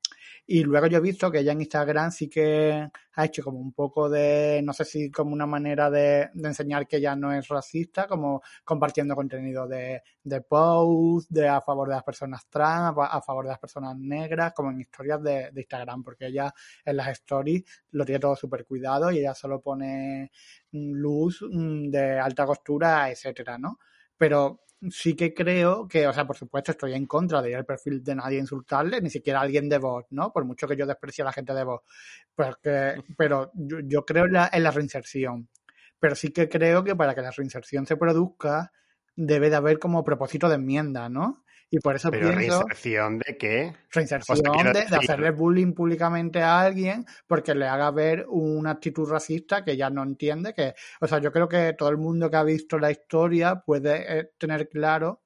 Y luego yo he visto que ella en Instagram sí que ha hecho como un poco de, no sé si como una manera de, enseñar que ella no es racista, como compartiendo contenido de, de post, de a favor de las personas trans, a favor de las personas negras, como en historias de, Instagram, porque ella en las stories lo tiene todo súper cuidado y ella solo pone luz mm, de alta costura, etcétera, ¿no? Pero sí que creo que, o sea, por supuesto estoy en contra de ir al perfil de nadie insultarle, ni siquiera a alguien de voz, ¿no? Por mucho que yo desprecie a la gente de voz. Porque, pero yo, yo creo en la, en la reinserción. Pero sí que creo que para que la reinserción se produzca, debe de haber como propósito de enmienda, ¿no? Y por eso Pero pienso... reinserción de qué? Reinserción O sea, de, hacerle bullying públicamente a alguien porque le haga ver una actitud racista que ya no entiende que, o sea, yo creo que todo el mundo que ha visto la historia puede eh, tener claro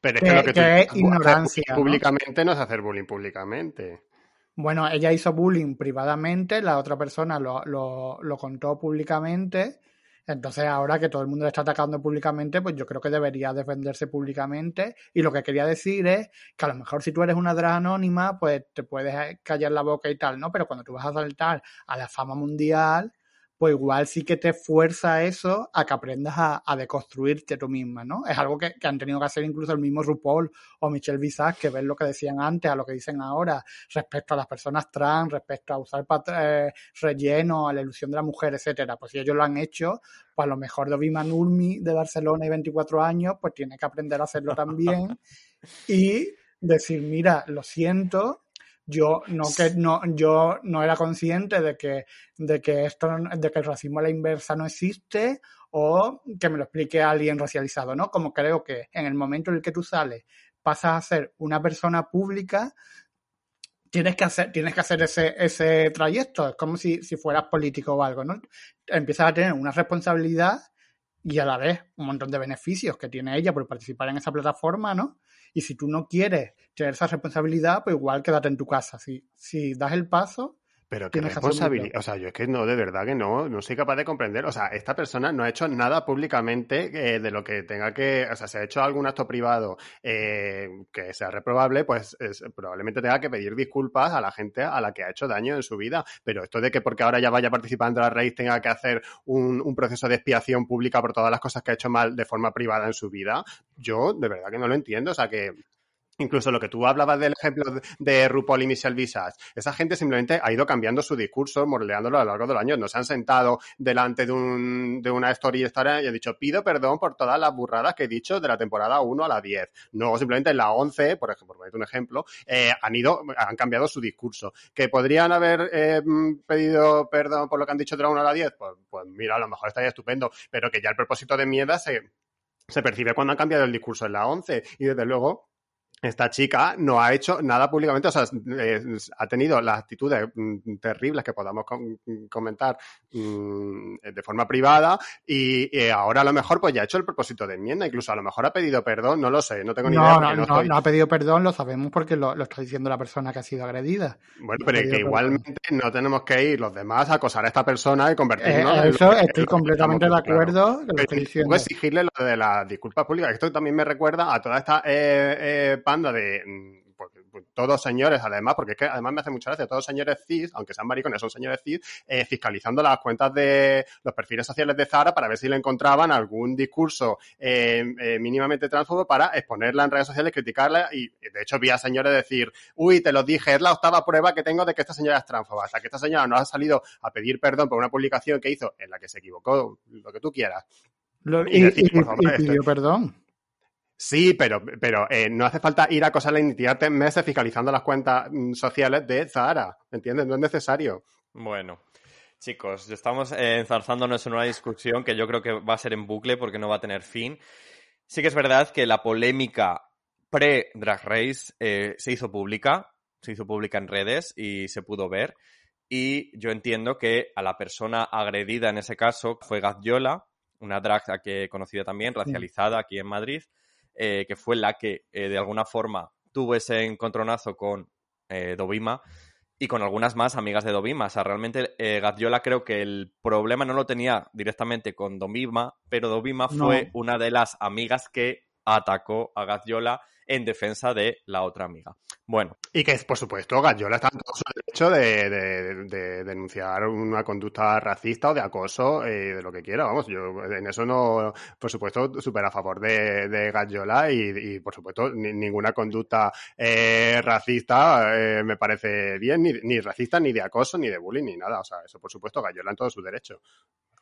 Pero es que- que, lo que, que tú es ignorancia, públicamente no es hacer bullying públicamente. Bueno, ella hizo bullying privadamente, la otra persona lo, lo, lo contó públicamente, entonces ahora que todo el mundo le está atacando públicamente, pues yo creo que debería defenderse públicamente. Y lo que quería decir es que a lo mejor si tú eres una drag anónima, pues te puedes callar la boca y tal, ¿no? Pero cuando tú vas a saltar a la fama mundial, pues igual sí que te fuerza eso a que aprendas a, a deconstruirte tú misma, ¿no? Es algo que, que han tenido que hacer incluso el mismo RuPaul o Michelle Visage, que ven lo que decían antes a lo que dicen ahora respecto a las personas trans, respecto a usar eh, relleno, a la ilusión de la mujer, etcétera. Pues si ellos lo han hecho, pues a lo mejor Dovima Nurmi de Barcelona y 24 años, pues tiene que aprender a hacerlo también <laughs> y decir, mira, lo siento, yo no que no yo no era consciente de que de que esto de que el racismo a la inversa no existe o que me lo explique alguien racializado, ¿no? Como creo que en el momento en el que tú sales pasas a ser una persona pública tienes que hacer tienes que hacer ese ese trayecto, es como si si fueras político o algo, ¿no? Empiezas a tener una responsabilidad y a la vez un montón de beneficios que tiene ella por participar en esa plataforma, ¿no? Y si tú no quieres tener esa responsabilidad, pues igual quédate en tu casa. Si, si das el paso, Pero qué responsabilidad. O sea, yo es que no, de verdad que no, no soy capaz de comprender. O sea, esta persona no ha hecho nada públicamente eh, de lo que tenga que. O sea, si ha hecho algún acto privado eh, que sea reprobable, pues es- probablemente tenga que pedir disculpas a la gente a la que ha hecho daño en su vida. Pero esto de que porque ahora ya vaya participando en la raíz tenga que hacer un, un proceso de expiación pública por todas las cosas que ha hecho mal de forma privada en su vida, yo de verdad que no lo entiendo. O sea, que. Incluso lo que tú hablabas del ejemplo de- RuPaul y Michelle Visage, esa gente simplemente ha ido cambiando su discurso, morleándolo a lo largo del año. No se han sentado delante de, un, de una story y han dicho, pido perdón por todas las burradas que he dicho de la temporada 1 a la 10. No, simplemente en la 11, por ejemplo, por un ejemplo, eh, han ido, han cambiado su discurso. ¿Que podrían haber eh, pedido perdón por lo que han dicho de la 1 a la 10? Pues, pues mira, a lo mejor estaría estupendo, pero que ya el propósito de mierda se, se percibe cuando han cambiado el discurso en la 11 y desde luego esta chica no ha hecho nada públicamente, o sea, eh, ha tenido las actitudes mm, terribles que podamos com- comentar mm, de forma privada y, y ahora a lo mejor pues ya ha hecho el propósito de enmienda, incluso a lo mejor ha pedido perdón, no lo sé, no tengo ni idea. no, no, no, estoy- no ha pedido perdón, lo sabemos porque lo, lo está diciendo la persona que ha sido agredida. Bueno, pero pedido que perdón. igualmente no tenemos que ir los demás a acosar a esta persona y Eh, convertirnos en lo eso que- estoy completamente de estamos, claro. acuerdo, que lo estoy exigirle lo de las disculpas públicas. Esto también me recuerda a toda esta eh, eh, panda de mm, todos señores, además, porque es que además me hace mucha gracia, todos señores cis, aunque sean maricones, son señores cis, eh, fiscalizando las cuentas de los perfiles sociales de Zara para ver si le encontraban algún discurso eh, eh, mínimamente transfobo para exponerla en redes sociales, criticarla y de hecho vi a señores decir, uy, te lo dije, es la octava prueba que tengo de que esta señora es transfoba. Hasta que esta señora no ha salido a pedir perdón por una publicación que hizo en la que se equivocó, lo que tú quieras. Lo- y y, decir, y- por favor, y esto- pidió perdón. Sí, pero, pero eh, no hace falta ir a acosarla y tirarte meses fiscalizando las cuentas mm, sociales de Zara. ¿Entiendes? No es necesario. Bueno, chicos, estamos eh, enzarzándonos en una discusión que yo creo que va a ser en bucle porque no va a tener fin. Sí que es verdad que la polémica pre-Drag Race eh, se hizo pública, se hizo pública en redes y se pudo ver. Y yo entiendo que a la persona agredida en ese caso fue Gaziola, una drag que conocida también, racializada aquí en Madrid, eh, que fue la que eh, de alguna forma tuvo ese encontronazo con eh, Dovima y con algunas más amigas de Dovima. O sea, realmente eh, Gaziola creo que el problema no lo tenía directamente con Dovima, pero Dovima No. fue una de las amigas que atacó a Gaziola en defensa de la otra amiga. Bueno. Y que, por supuesto, Gallola está en todo su derecho de, de, denunciar una conducta racista o de acoso, eh, de lo que quiera. Vamos, yo en eso no, por supuesto, súper a favor de, de Gallola y, por supuesto, ninguna conducta eh, racista eh, me parece bien, ni, ni racista, ni de acoso, ni de bullying, ni nada. O sea, eso, por supuesto, Gallola en todo su derecho.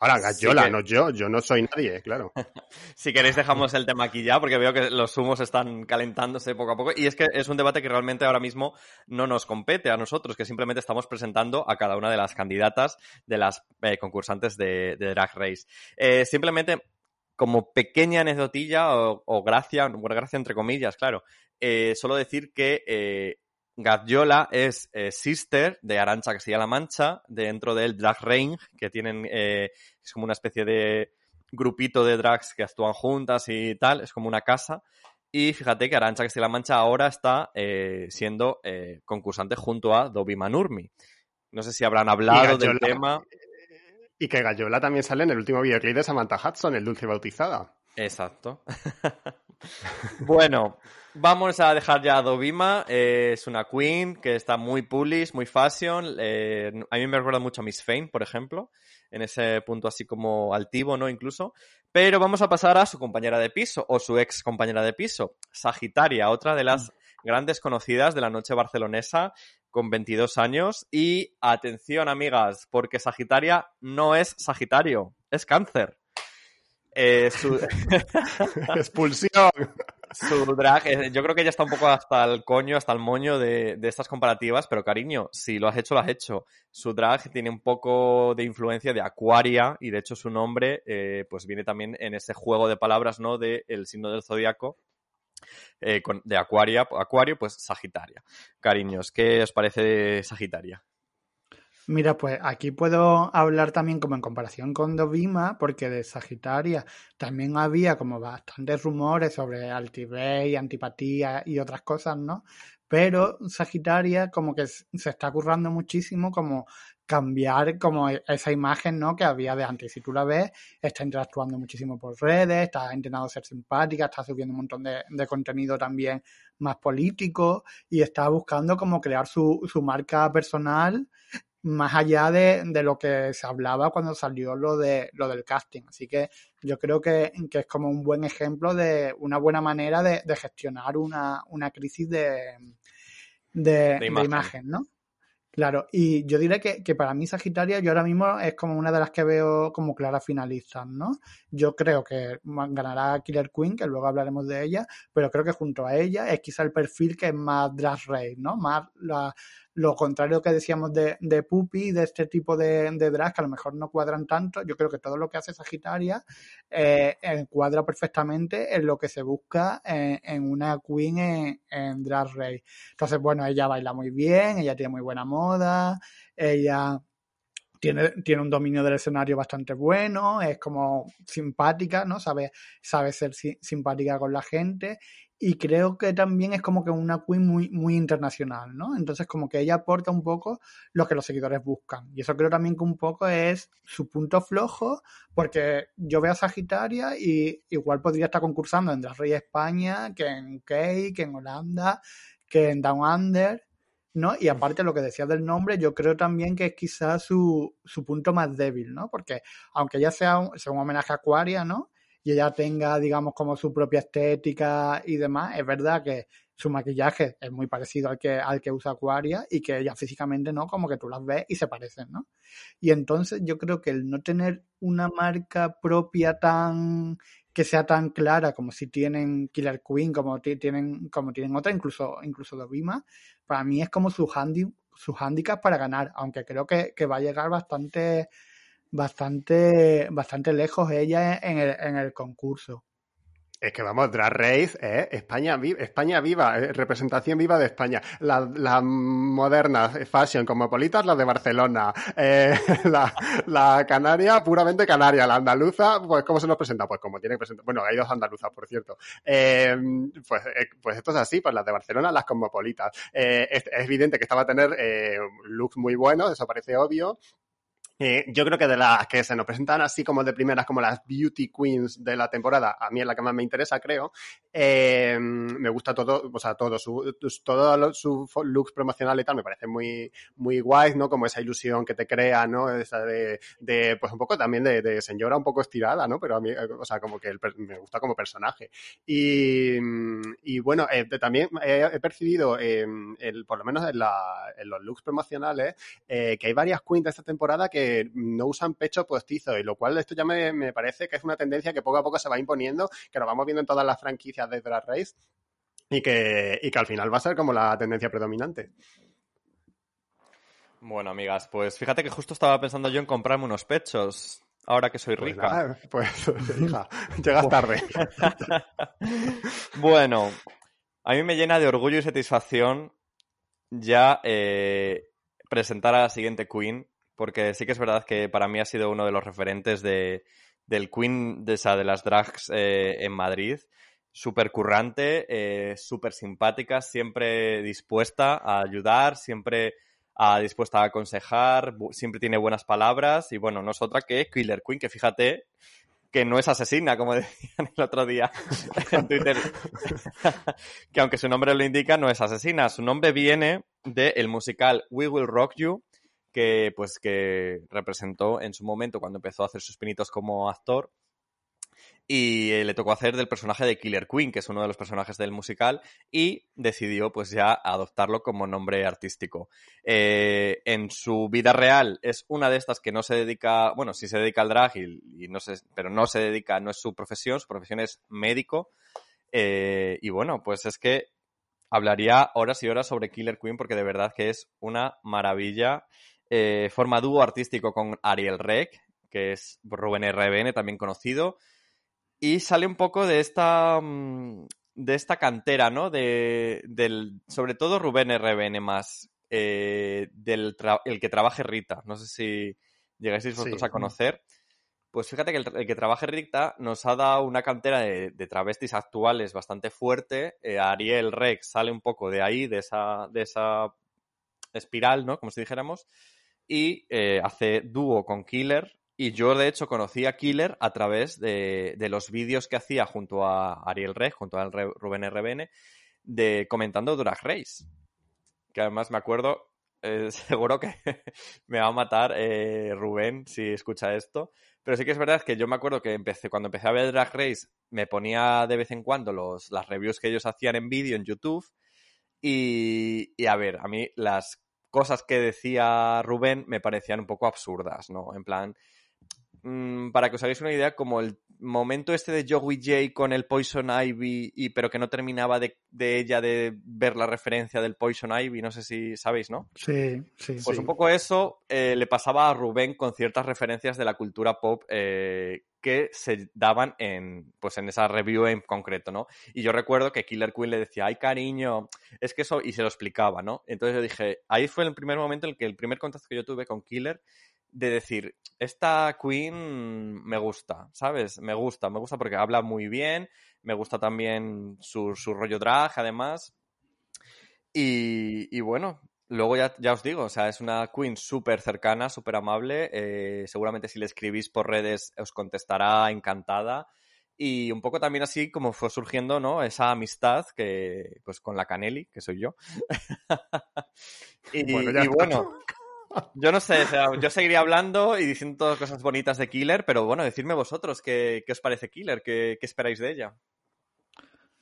Ahora, Gallola, no yo, yo no soy nadie, claro. <laughs> si queréis dejamos el tema aquí ya, porque veo que los humos están poco a poco. Y es que es un debate que realmente ahora mismo no nos compete a nosotros, que simplemente estamos presentando a cada una de las candidatas de las eh, concursantes de, Drag Race. Eh, simplemente como pequeña anecdotilla o, gracia, bueno, gracia entre comillas, claro, eh, solo decir que Gaziola es sister de Arancha Castilla-La Mancha, dentro del Drag Range, que tienen, es como una especie de grupito de drags que actúan juntas y tal, es como una casa. Y fíjate que Arancha Castilla-La Mancha ahora está eh, siendo eh, concursante junto a Dobby Manurmi. No sé si habrán hablado del tema. Y que Gallola también sale en el último videoclip de Samantha Hudson, el dulce bautizada. Exacto. <laughs> bueno, vamos a dejar ya a Dobima. Eh, es una queen que está muy bullish, muy fashion. a mí me recuerda mucho a Miss Fame, por ejemplo en ese punto así como altivo, ¿no? Incluso. Pero vamos a pasar a su compañera de piso o su ex compañera de piso, Sagitaria, otra de las grandes conocidas de la noche barcelonesa con 22 años. Y atención, amigas, porque Sagitaria no es Sagitario, es cáncer. Eh, su... <laughs> Expulsión su drag, eh, yo creo que ella está un poco hasta el coño, hasta el moño de, estas comparativas, pero cariño, si lo has hecho, lo has hecho. Su drag tiene un poco de influencia de Acuaria y de hecho su nombre eh, pues viene también en ese juego de palabras, ¿no? De el signo del zodiaco. Eh, de Acuaria, Acuario, pues Sagitaria. Cariños, ¿qué os parece de Sagitaria? Mira, pues aquí puedo hablar también como en comparación con Dovima, porque de Sagitaria también había como bastantes rumores sobre altivez, antipatía y otras cosas, ¿no? Pero Sagitaria como que se está currando muchísimo como cambiar como e, esa imagen, ¿no? Que había de antes. Si tú la ves, está interactuando muchísimo por redes, está intentando ser simpática, está subiendo un montón de, de contenido también más político y está buscando como crear su, su marca personal más allá de, de, lo que se hablaba cuando salió lo de lo del casting. Así que yo creo que, que es como un buen ejemplo de una buena manera de, de gestionar una, una crisis de, de, imagen. ¿no? Claro, y yo diré que, que, para mí Sagitaria, yo ahora mismo es como una de las que veo como clara finalistas, ¿no? Yo creo que ganará Killer Queen, que luego hablaremos de ella, pero creo que junto a ella es quizá el perfil que es más Drag Race, ¿no? Más la, lo contrario que decíamos de, de Puppy, de este tipo de, de drag, que a lo mejor no cuadran tanto, yo creo que todo lo que hace Sagitaria eh, encuadra perfectamente en lo que se busca en, una queen en, en Drag Race. Entonces, bueno, ella baila muy bien, ella tiene muy buena moda, ella tiene, tiene un dominio del escenario bastante bueno, es como simpática, ¿no? Sabe, sabe ser simpática con la gente y creo que también es como que una queen muy, muy internacional, ¿no? Entonces como que ella aporta un poco lo que los seguidores buscan. Y eso creo también que un poco es su punto flojo, porque yo veo a Sagitaria y igual podría estar concursando en Drag Rey España, que en UK, que en Holanda, que en Down Under, ¿no? Y aparte lo que decía del nombre, yo creo también que es quizás su, su punto más débil, ¿no? Porque aunque ella sea un, sea un homenaje a Aquaria, ¿no? y ella tenga, digamos, como su propia estética y demás, es verdad que su maquillaje es muy parecido al que, al que usa Aquaria y que ella físicamente no, como que tú las ves y se parecen, ¿no? Y entonces yo creo que el no tener una marca propia tan que sea tan clara como si tienen Killer Queen, como tienen, como tienen otra, incluso, incluso Dovima, para mí es como su handi, su handicap para ganar, aunque creo que, que va a llegar bastante bastante, bastante lejos ella en el, en el concurso. Es que vamos, Drag Race, ¿eh? España, viva, España viva, ¿eh? representación viva de España. La, la moderna fashion cosmopolitas, la de Barcelona. Eh, <laughs> la, la, canaria, puramente canaria. La andaluza, pues ¿cómo se nos presenta? Pues como tiene que presentar. Bueno, hay dos andaluzas, por cierto. Eh, pues, eh, pues esto es así, pues las de Barcelona, las cosmopolitas. Es, es, evidente que esta va a tener looks muy buenos, eso parece obvio. Eh, yo creo que de las que se nos presentan así como de primeras, como las beauty queens de la temporada, a mí es la que más me interesa, creo. Eh, me gusta todo, o sea, todo su, todos sus looks promocionales y tal, me parece muy, muy guay, ¿no? Como esa ilusión que te crea, ¿no? Esa de, pues un poco también de, señora un poco estirada, ¿no? Pero a mí, o sea, como que el, me gusta como personaje. Y, y bueno, eh, también he, percibido, eh, por lo menos en, la, en los looks promocionales, eh, que hay varias queens de esta temporada que no usan pecho postizo, y lo cual esto ya me, me, parece que es una tendencia que poco a poco se va imponiendo, que lo vamos viendo en todas las franquicias de Drag Race, y que, y que al final va a ser como la tendencia predominante. Bueno, amigas, pues fíjate que justo estaba pensando yo en comprarme unos pechos. Ahora que soy Pues rica. nada, <laughs> Pues, hija, llegas tarde. <laughs> bueno, a mí me llena de orgullo y satisfacción ya eh, presentar a la siguiente Queen, porque sí que es verdad que para mí ha sido uno de los referentes de, del Queen, de, esa, de las drags eh, en Madrid. Súper currante, eh, súper simpática, siempre dispuesta a ayudar, siempre a, dispuesta a aconsejar, siempre tiene buenas palabras y bueno, no es otra que Killer Queen, que fíjate que no es asesina, como <laughs> decían el otro día <laughs> en Twitter, <laughs> que aunque su nombre lo indica, no es asesina. Su nombre viene del musical We Will Rock You, que pues que representó en su momento cuando empezó a hacer sus pinitos como actor. Y eh, le tocó hacer del personaje de Killer Queen, que es uno de los personajes del musical, y decidió pues ya adoptarlo como nombre artístico. Eh, en su vida real es una de estas que no se dedica, bueno, sí se dedica al drag, y, no pero no se dedica, no es su profesión, su profesión es médico. Eh, y bueno, pues es que hablaría horas y horas sobre Killer Queen porque de verdad que es una maravilla. Forma dúo artístico con Ariel Rec, que es Rubén RBN, también conocido. Y sale un poco de esta. mm, de esta cantera, ¿no? De, del, sobre todo Rubén RBN más. eh, del el que trabaje Rita. No sé si llegáis vosotros Sí. a conocer. Pues fíjate que el, el que trabaje Rita nos ha dado una cantera de, de travestis actuales bastante fuerte. Eh, Ariel Rex sale un poco de ahí, de esa, de esa espiral, ¿no? Como si dijéramos. Y eh, hace dúo con Killer. Y yo, de hecho, conocí a Killer a través de, de los vídeos que hacía junto a Ariel Rex, junto a Rubén RBN, de comentando Drag Race. Que además me acuerdo, eh, <laughs> seguro que me va a matar eh, Rubén si escucha esto. Pero sí que es verdad que yo me acuerdo que empecé, cuando empecé a ver Drag Race, me ponía de vez en cuando los, las reviews que ellos hacían en vídeo en YouTube. Y, y a ver, a mí las cosas que decía Rubén me parecían un poco absurdas, ¿no? En plan, mm, para que os hagáis una idea, como el momento este de Joey J con el Poison Ivy, y, pero que no terminaba de, de ella de ver la referencia del Poison Ivy, no sé si sabéis, ¿no? Sí, sí. Pues Sí. un poco eso eh, le pasaba a Rubén con ciertas referencias de la cultura pop eh, que se daban en, pues en esa review en concreto, ¿no? Y yo recuerdo que Killer Queen le decía, ay cariño, es que eso, y se lo explicaba, ¿no? Entonces yo dije, ahí fue el primer momento en el que el primer contacto que yo tuve con Killer de decir, esta Queen me gusta, ¿sabes? Me gusta, me gusta porque habla muy bien, me gusta también su, su rollo drag, además. Y, y bueno, luego ya, ya os digo, o sea, es una Queen súper cercana, súper amable. eh, seguramente si le escribís por redes os contestará encantada. Y un poco también así como fue surgiendo, ¿no? Esa amistad que, pues con la Canelli, que soy yo. <laughs> y, Bueno, ya y está. bueno, yo no sé, o sea, yo seguiría hablando y diciendo cosas bonitas de Killer, pero bueno, decidme vosotros qué, qué os parece Killer, qué, qué esperáis de ella.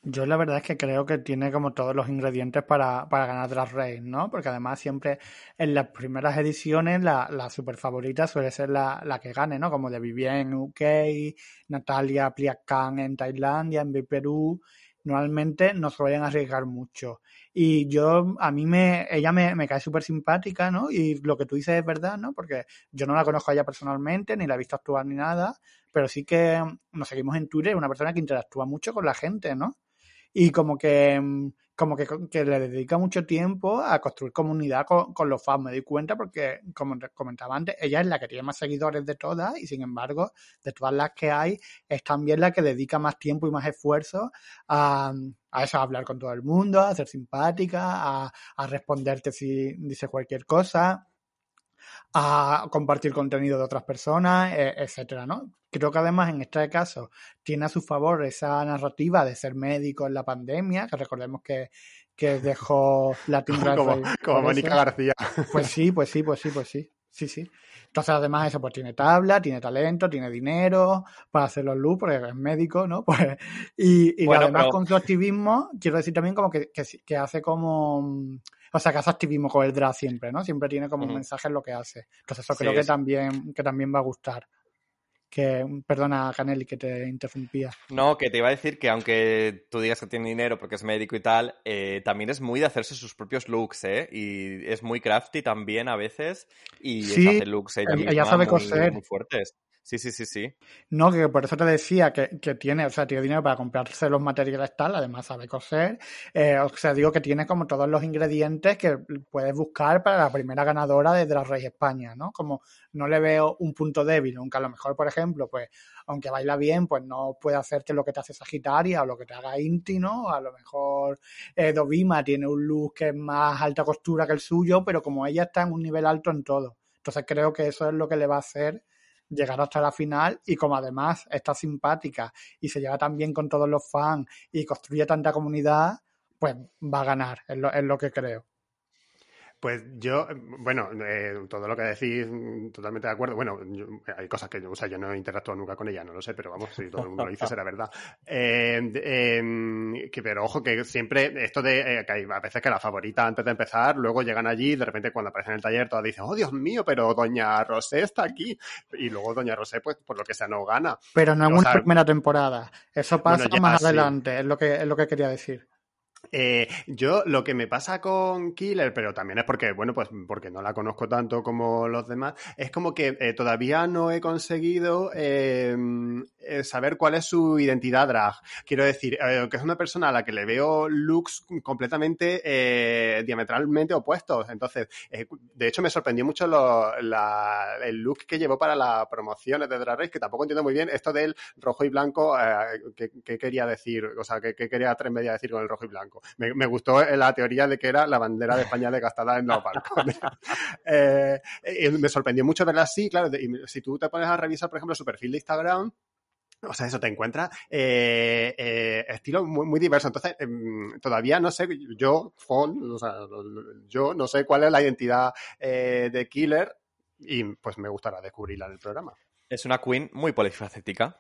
Yo la verdad es que creo que tiene como todos los ingredientes para, para ganar Drag Race, ¿no? Porque además siempre en las primeras ediciones la, la super favorita suele ser la, la que gane, ¿no? Como de Vivienne en UK, Natalia Pliacan en Tailandia, en Perú. Normalmente no suelen arriesgar mucho. Y yo, a mí me, ella me, me cae súper simpática, ¿no? Y lo que tú dices es verdad, ¿no? Porque yo no la conozco a ella personalmente, ni la he visto actuar ni nada, pero sí que nos seguimos en Twitter, una persona que interactúa mucho con la gente, ¿no? y como que mm, como que, que le dedica mucho tiempo a construir comunidad con, con los fans. Me doy cuenta porque, como comentaba antes, ella es la que tiene más seguidores de todas y sin embargo, de todas las que hay, es también la que dedica más tiempo y más esfuerzo a, a eso, hablar con todo el mundo, a ser simpática, a, a responderte si dice cualquier cosa a compartir contenido de otras personas, e- etcétera, ¿no? Creo que además en este caso tiene a su favor esa narrativa de ser médico en la pandemia, que recordemos que, que dejó <laughs> Latin Como, como Mónica. García. Pues sí, pues sí, pues sí, pues sí. Sí, sí. Entonces, además, eso, pues tiene tabla, tiene talento, tiene dinero para hacer los looks, porque es médico, ¿no? <laughs> Pues, y, y Bueno, además pero- con su activismo, quiero decir también como que, que, que hace como... O sea, que hace activismo con el drag siempre, ¿no? Siempre tiene como un Ujú. mensaje en lo que hace. Entonces, eso Sí, creo que es- también, que también va a gustar. Que, perdona, Canelli, que te interrumpía. No, que te iba a decir que aunque tú digas que tiene dinero porque es médico y tal, eh, también es muy de hacerse sus propios looks, ¿eh? Y es muy crafty también a veces y Sí, hace looks ella, ella misma sabe muy, coser. muy fuertes. Sí, sí, sí, sí. No, que por eso te decía que, que tiene, o sea, tiene dinero para comprarse los materiales tal, además sabe coser. Eh, o sea, digo que tiene como todos los ingredientes que puedes buscar para la primera ganadora de Drag Race España, ¿no? Como no le veo un punto débil, aunque a lo mejor, por ejemplo, pues, aunque baila bien, pues no puede hacerte lo que te hace Sagitaria o lo que te haga Inti, ¿no? A lo mejor eh, Dovima tiene un look que es más alta costura que el suyo, pero como ella está en un nivel alto en todo. Entonces creo que eso es lo que le va a hacer llegar hasta la final y como además está simpática y se lleva tan bien con todos los fans y construye tanta comunidad, pues va a ganar, es lo, es lo que creo. Pues yo, bueno, eh, todo lo que decís, mm, totalmente de acuerdo. Bueno, yo- hay cosas que, o sea, yo no he interactuado nunca con ella, no lo sé, pero vamos, si todo el mundo lo dice <laughs> será verdad. Eh, eh, que, pero ojo, que siempre esto de eh, que hay a veces que la favorita antes de empezar, luego llegan allí y de repente cuando aparecen en el taller todas dicen, oh Dios mío, pero Doña Rosé está aquí. Y luego Doña Rosé, pues por lo que sea, no gana. Pero no en O una sea, primera temporada. Eso pasa bueno, ya, más sí. adelante, es lo que es lo que quería decir. Eh, yo lo que me pasa con Killer, pero también es porque, bueno, pues porque no la conozco tanto como los demás, es como que eh, todavía no he conseguido eh, eh, saber cuál es su identidad drag. Quiero decir, que es una persona a la que le veo looks completamente diametralmente opuestos. Entonces, de hecho, me sorprendió mucho el look que llevó para las promociones de Drag Race, que tampoco entiendo muy bien esto del rojo y blanco, ¿qué, qué quería decir? O sea, ¿qué, qué quería Tres Media decir con el rojo y blanco? Me, me gustó la teoría de que era la bandera de España desgastada en los balcones. <laughs> Eh, eh, me sorprendió mucho verla así, claro, de- y si tú te pones a revisar, por ejemplo, su perfil de Instagram, o sea, eso te encuentras eh, eh, estilos muy, muy diversos. Entonces, em, todavía no sé, yo, Fon, o sea, yo no sé cuál es la identidad eh, de Killer y pues me gustará descubrirla en el programa. Es una queen muy polifacética.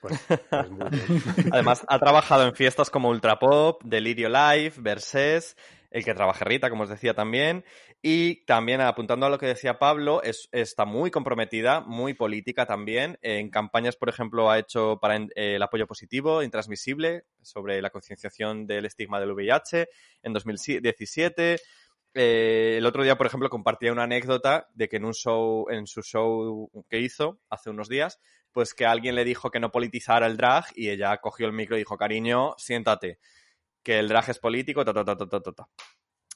Pues. <laughs> Además, ha trabajado en fiestas como Ultra Pop, Delirio Live, Versés, el que trabaja Rita, como os decía también. Y también, apuntando a lo que decía Pablo, es- está muy comprometida, muy política también. En campañas, por ejemplo, ha hecho para eh, el apoyo positivo, intransmisible, sobre la concienciación del estigma del VIH en 2017. Eh, el otro día, por ejemplo, compartía una anécdota de que en un show, en su show que hizo hace unos días, pues que alguien le dijo que no politizara el drag y ella cogió el micro y dijo, cariño, siéntate, que el drag es político, ta, ta, ta, ta, ta, ta, ta".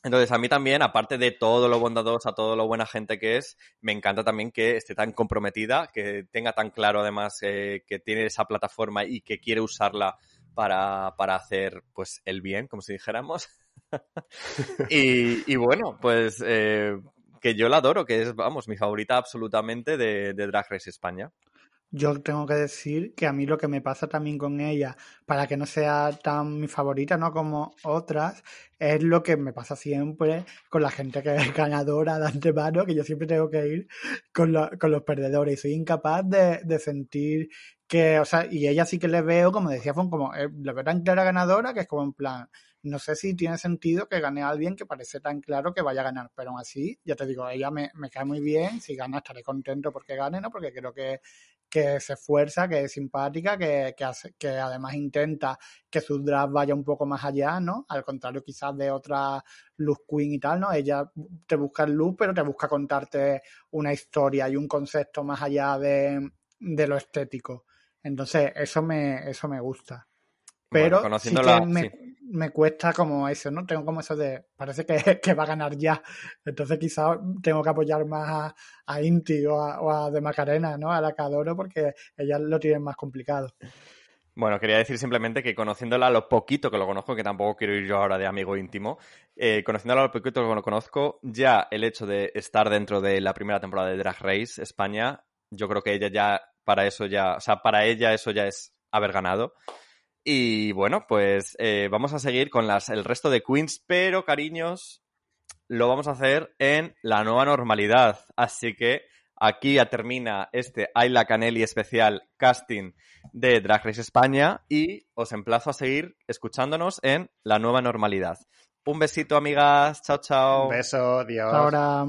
Entonces, a mí también, aparte de todo lo bondadosa, todo lo buena gente que es, me encanta también que esté tan comprometida, que tenga tan claro además eh, que tiene esa plataforma y que quiere usarla para, para hacer pues el bien, como si dijéramos. <laughs> y, y bueno, pues eh, que yo la adoro, que es, vamos, mi favorita absolutamente de, de Drag Race España. Yo tengo que decir que a mí lo que me pasa también con ella, para que no sea tan mi favorita, ¿no? Como otras, es lo que me pasa siempre con la gente que es ganadora de antemano, que yo siempre tengo que ir con, lo- con los perdedores. Y soy incapaz de, de sentir que, o sea, y ella sí que le veo, como decía, fue como, eh, le veo tan clara ganadora que es como en plan, no sé si tiene sentido que gane a alguien que parece tan claro que vaya a ganar, pero aún así, ya te digo, ella me, me cae muy bien, si gana estaré contento porque gane, ¿no? Porque creo que que se esfuerza, que es simpática, que, que, hace- que además intenta que su drag vaya un poco más allá, ¿no? Al contrario quizás de otra luz queen y tal, ¿no? Ella te busca el luz, pero te busca contarte una historia y un concepto más allá de, de lo estético. Entonces, eso me, eso me gusta. Pero Bueno, sí me, sí. me cuesta como eso, ¿no? Tengo como eso de, parece que, <laughs> que va a ganar ya. Entonces quizás tengo que apoyar más a, a Inti o a, o a De Macarena, ¿no? A la que adoro porque ellas lo tienen más complicado. Bueno, quería decir simplemente que conociéndola lo poquito que lo conozco, que tampoco quiero ir yo ahora de amigo íntimo, eh, conociéndola lo poquito que lo conozco, ya el hecho de estar dentro de la primera temporada de Drag Race España, yo creo que ella ya, para eso ya, o sea, para ella eso ya es haber ganado. Y bueno, pues eh, vamos a seguir con las, el resto de queens, pero cariños, lo vamos a hacer en la nueva normalidad. Así que aquí ya termina este Ayla Canelli especial casting de Drag Race España y os emplazo a seguir escuchándonos en la nueva normalidad. Un besito, amigas. Chao, chao. Un beso, Dios. Ahora.